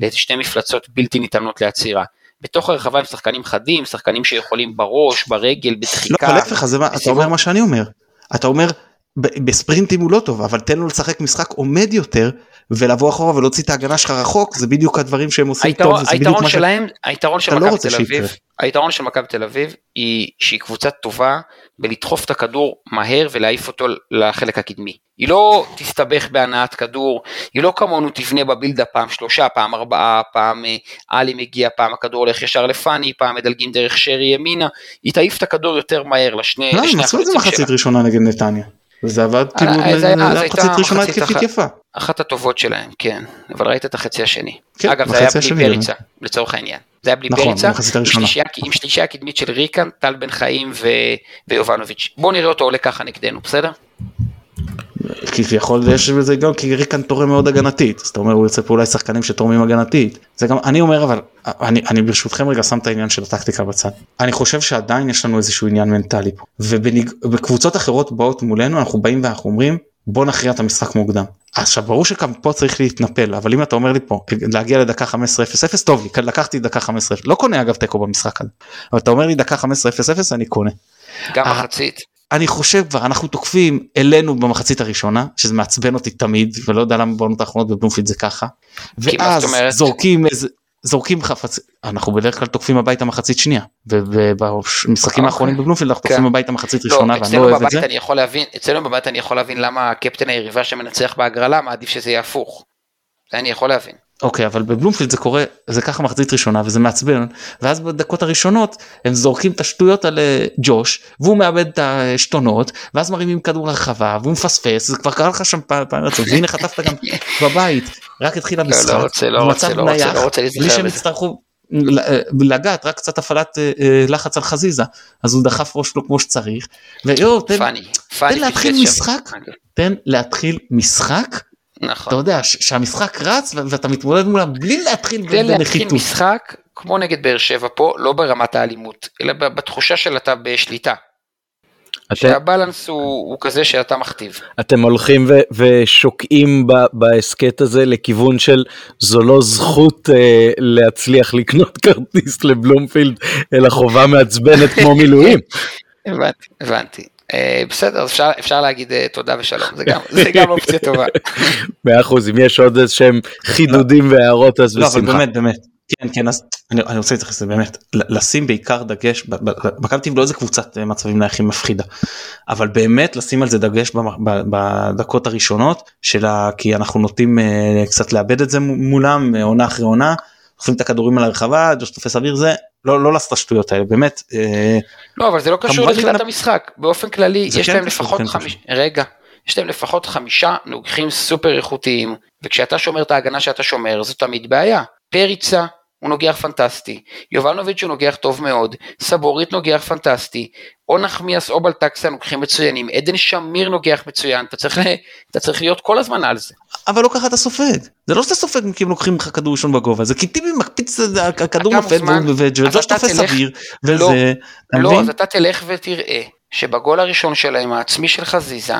לשתי מפלצות בלתי ניתנות לעצירה. בתוך הרחבה הם שחקנים חדים, שחקנים שיכולים בראש, ברגל, לא, בדחיקה. אבל להפך, אתה. אומר מה שאני אומר. אתה אומר, בספרינטים הוא לא טוב, אבל תן לו לשחק משחק עומד יותר, ולבוא אחורה ולהוציא את ההגנה שלך רחוק, זה בדיוק הדברים שהם עושים טוב, היתרון, בדיוק היתרון מה ש... שלהם, היתרון של לא מכבי רוצה תל. אביב, היתרון של מכבי תל אביב היא שהיא קבוצה טובה בלדחוף את הכדור מהר ולהעיף אותו לחלק הקדמי. היא לא תסתבך בהנעת כדור, היא לא כמונו תבנה בבילדה פעם שלושה, פעם ארבעה, פעם אה, עלי מגיע, פעם הכדור הולך ישר לפאני, פעם מדלגים דרך שרי ימינה, היא תעיף את הכדור יותר מהר לשני, לא, הם עשו את זה מחצית. ראשונה נגד נתניה. וזה עבד כאילו, זה זה מחצית ראשונה התקפית. יפה. אחת הטובות שלהם, כן, אבל ראית את החצי השני. כן, אגב, זה היה בלי פריצה, לצורך העניין. זה היה בלי נכון, פריצה, עם. שלישייה- קדמית של ריקן, טל בן חיים ויובנוביץ'. בואו נראה אותו עולה ככה נגדנו, בסדר? כביכול יש בזה גם כי ריקן תורם מאוד הגנתית אז אתה אומר הוא יוצא פה אולי שחקנים שתורמים הגנתית זה גם אני אומר אבל אני אני ברשותכם רגע שם את העניין של הטקטיקה בצד אני חושב שעדיין יש לנו איזשהו עניין מנטלי פה ובקבוצות אחרות באות מולנו אנחנו באים ואנחנו אומרים בוא נכריע את המשחק מוקדם. עכשיו ברור שגם פה צריך להתנפל אבל אם אתה אומר לי פה להגיע לדקה 15-0-0 טוב לי לקחתי דקה 15 לא קונה אגב תיקו במשחק הזה אבל אתה אומר לי דקה 15-0-0 אני קונה. גם אה, מחצית. אני חושב כבר אנחנו תוקפים אלינו במחצית הראשונה שזה מעצבן אותי תמיד ולא יודע למה בעונות האחרונות בבלומפילד זה ככה. ואז? זורקים איזה זורקים חפץ אנחנו בדרך כלל תוקפים הביתה מחצית שנייה ובמשחקים אוקיי. האחרונים בבלומפילד אנחנו כן. תוקפים הביתה מחצית לא, ראשונה ואני לא אוהב את זה. אני יכול להבין, אצלנו בבית אני יכול להבין למה קפטן היריבה שמנצח בהגרלה מעדיף שזה יהיה הפוך. זה אני יכול להבין. אוקיי אבל בבלומפילד זה קורה זה ככה מחצית ראשונה וזה מעצבן ואז בדקות הראשונות הם זורקים את השטויות על אה, ג'וש והוא מאבד את השתונות ואז מרימים כדור לרחבה והוא מפספס זה כבר קרה לך שם פעם רצוף והנה חטפת גם בבית רק התחיל המשחק. רוצה, לא רוצה, לא רוצה, לא רוצה בלי שהם. יצטרכו אה, לגעת רק קצת הפעלת אה, לחץ על חזיזה אז הוא דחף ראש לו כמו שצריך. ויואו תן להתחיל. משחק תן להתחיל משחק נכון. אתה יודע שהמשחק רץ ואתה מתמודד מולם בלי להתחיל כדי להתחיל בנחיתות. משחק כמו נגד באר שבע פה, לא ברמת האלימות, אלא בתחושה של אתה בשליטה. אתם, שהבלנס הוא, הוא כזה שאתה מכתיב. אתם הולכים ו- ושוקעים ב- בהסכת הזה לכיוון של זו לא זכות אה, להצליח לקנות *laughs* כרטיס לבלומפילד, אלא חובה מעצבנת כמו מילואים. *laughs* הבנתי, הבנתי. אה, בסדר, אפשר, אפשר להגיד אה, תודה ושלום, זה גם, זה גם *laughs* אופציה טובה. מאה אחוז, אם יש עוד איזה שהם חידודים והערות אז לא אבל בשמחה. באמת באמת כן כן אז אני, אני רוצה להתייחס לזה באמת ל- לשים בעיקר דגש מכבי תל אביב לא איזה קבוצת אה, מצבים נייחים מפחידה אבל באמת לשים על זה דגש בדקות הראשונות של ה... כי אנחנו נוטים קצת לאבד את זה מולם עונה אחרי עונה. דוחפים את הכדורים על הרחבה, ג'וש תופס אוויר זה, לא, לא לעשות את השטויות האלה, באמת. אה, לא, אבל זה לא קשור לתחילת המשחק. באופן כללי, יש כן להם לפחות כן חמישה, רגע, יש להם לפחות חמישה נוגחים סופר איכותיים, וכשאתה שומר את ההגנה שאתה שומר, זו תמיד בעיה. פריצה, הוא נוגח פנטסטי, יובנוביץ' הוא נוגח טוב מאוד, סבורית נוגח פנטסטי, או נחמיאס או בלטקסה נוגחים מצוינים, עדן שמיר נוגח מצוין, אתה צריך, אתה צריך להיות כל הזמן על זה. אבל לא ככה אתה סופג, זה לא שאתה סופג כי הם לוקחים לך כדור ראשון בגובה, זה כי טיבי מקפיץ, הכדור נופל אתה תופס אוויר, לא, וזה, לא? אז אתה תלך ותראה שבגול הראשון שלהם, העצמי של חזיזה,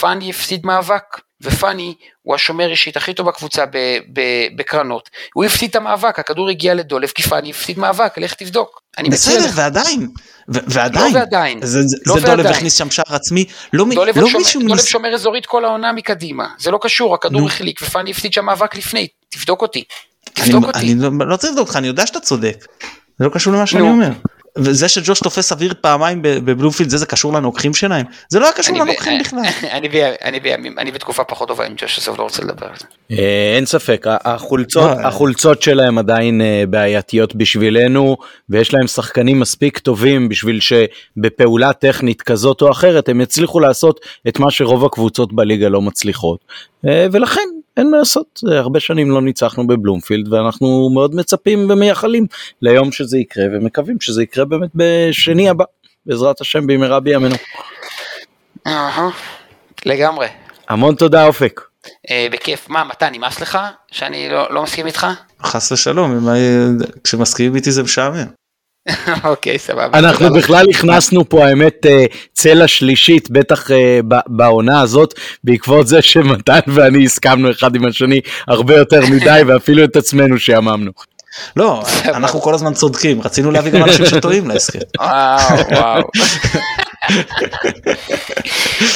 פאני הפסיד מאבק, ופאני הוא השומר אישית הכי טוב בקבוצה ב- ב- בקרנות. הוא הפסיד את המאבק, הכדור הגיע לדולב, כי פאני הפסיד מאבק, לך תבדוק. אני מציע בסדר, לך. ועדיין, ועדיין, לא ועדיין, זה, זה, לא זה דולב ועדיין. הכניס שם שער עצמי, לא, דולב, לא שומר, מישהו, דולב מס- שומר אזורית כל העונה מקדימה, זה לא קשור, הכדור נו. החליק ופאני הפסיד שם מאבק לפני, תבדוק אותי. אני, תבדוק אותי. אני לא, לא צריך לבדוק אותך, אני יודע שאתה צודק, זה לא קשור למה שאני נו. אומר. וזה שג'וש תופס אוויר פעמיים בבלומפילד זה זה קשור לנוקחים שלהם זה לא היה קשור לנוקחים בכלל. *laughs* אני ב- אני בימים, אני בתקופה פחות טובה עם ג'וש, עזוב, לא רוצה לדבר על זה. אה, אין ספק, החולצות, לא, החולצות שלהם עדיין אה, בעייתיות בשבילנו, ויש להם שחקנים מספיק טובים בשביל שבפעולה טכנית כזאת או אחרת הם יצליחו לעשות את מה שרוב הקבוצות בליגה לא מצליחות. אה, ולכן אין מה לעשות, הרבה שנים לא ניצחנו בבלומפילד ואנחנו מאוד מצפים ומייחלים ליום שזה יקרה ומקווים שזה יקרה באמת בשני הבא, בעזרת השם במהרה בימינו. אהה, לגמרי. המון תודה אופק. אה, בכיף. מה, מתן, נמאס לך שאני לא לא מסכים איתך? חס ושלום כשמסכימים איתי זה משעמם. *laughs* אוקיי, סבבה. אנחנו בכלל הכנסנו פה האמת אה, צלע שלישית בטח אה, ב- בעונה הזאת בעקבות זה שמתן *laughs* ואני הסכמנו אחד עם השני הרבה יותר מדי *laughs* ואפילו את עצמנו שעממנו. לא אנחנו כל הזמן צודקים רצינו להביא גם אנשים שטועים להסכם. וואו, וואו.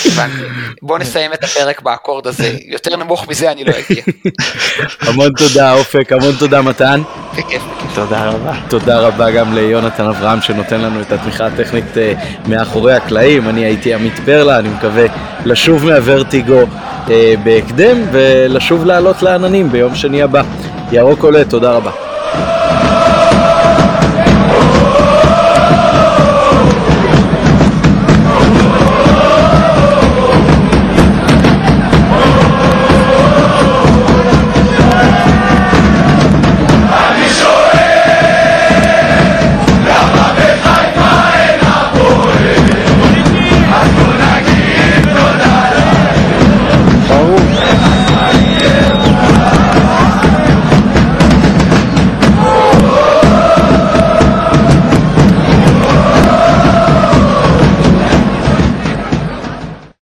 הבנתי. בוא נסיים את הפרק באקורד הזה, יותר נמוך מזה אני לא אגיע. המון תודה אופק, המון תודה מתן. בכיף. תודה רבה. תודה רבה גם ליונתן אברהם שנותן לנו את התמיכה הטכנית אה, מאחורי הקלעים. אני הייתי עמית פרלה, אני מקווה לשוב מהוורטיגו אה, בהקדם ולשוב לעלות לעננים ביום שני הבא. ירוק עולה, תודה רבה.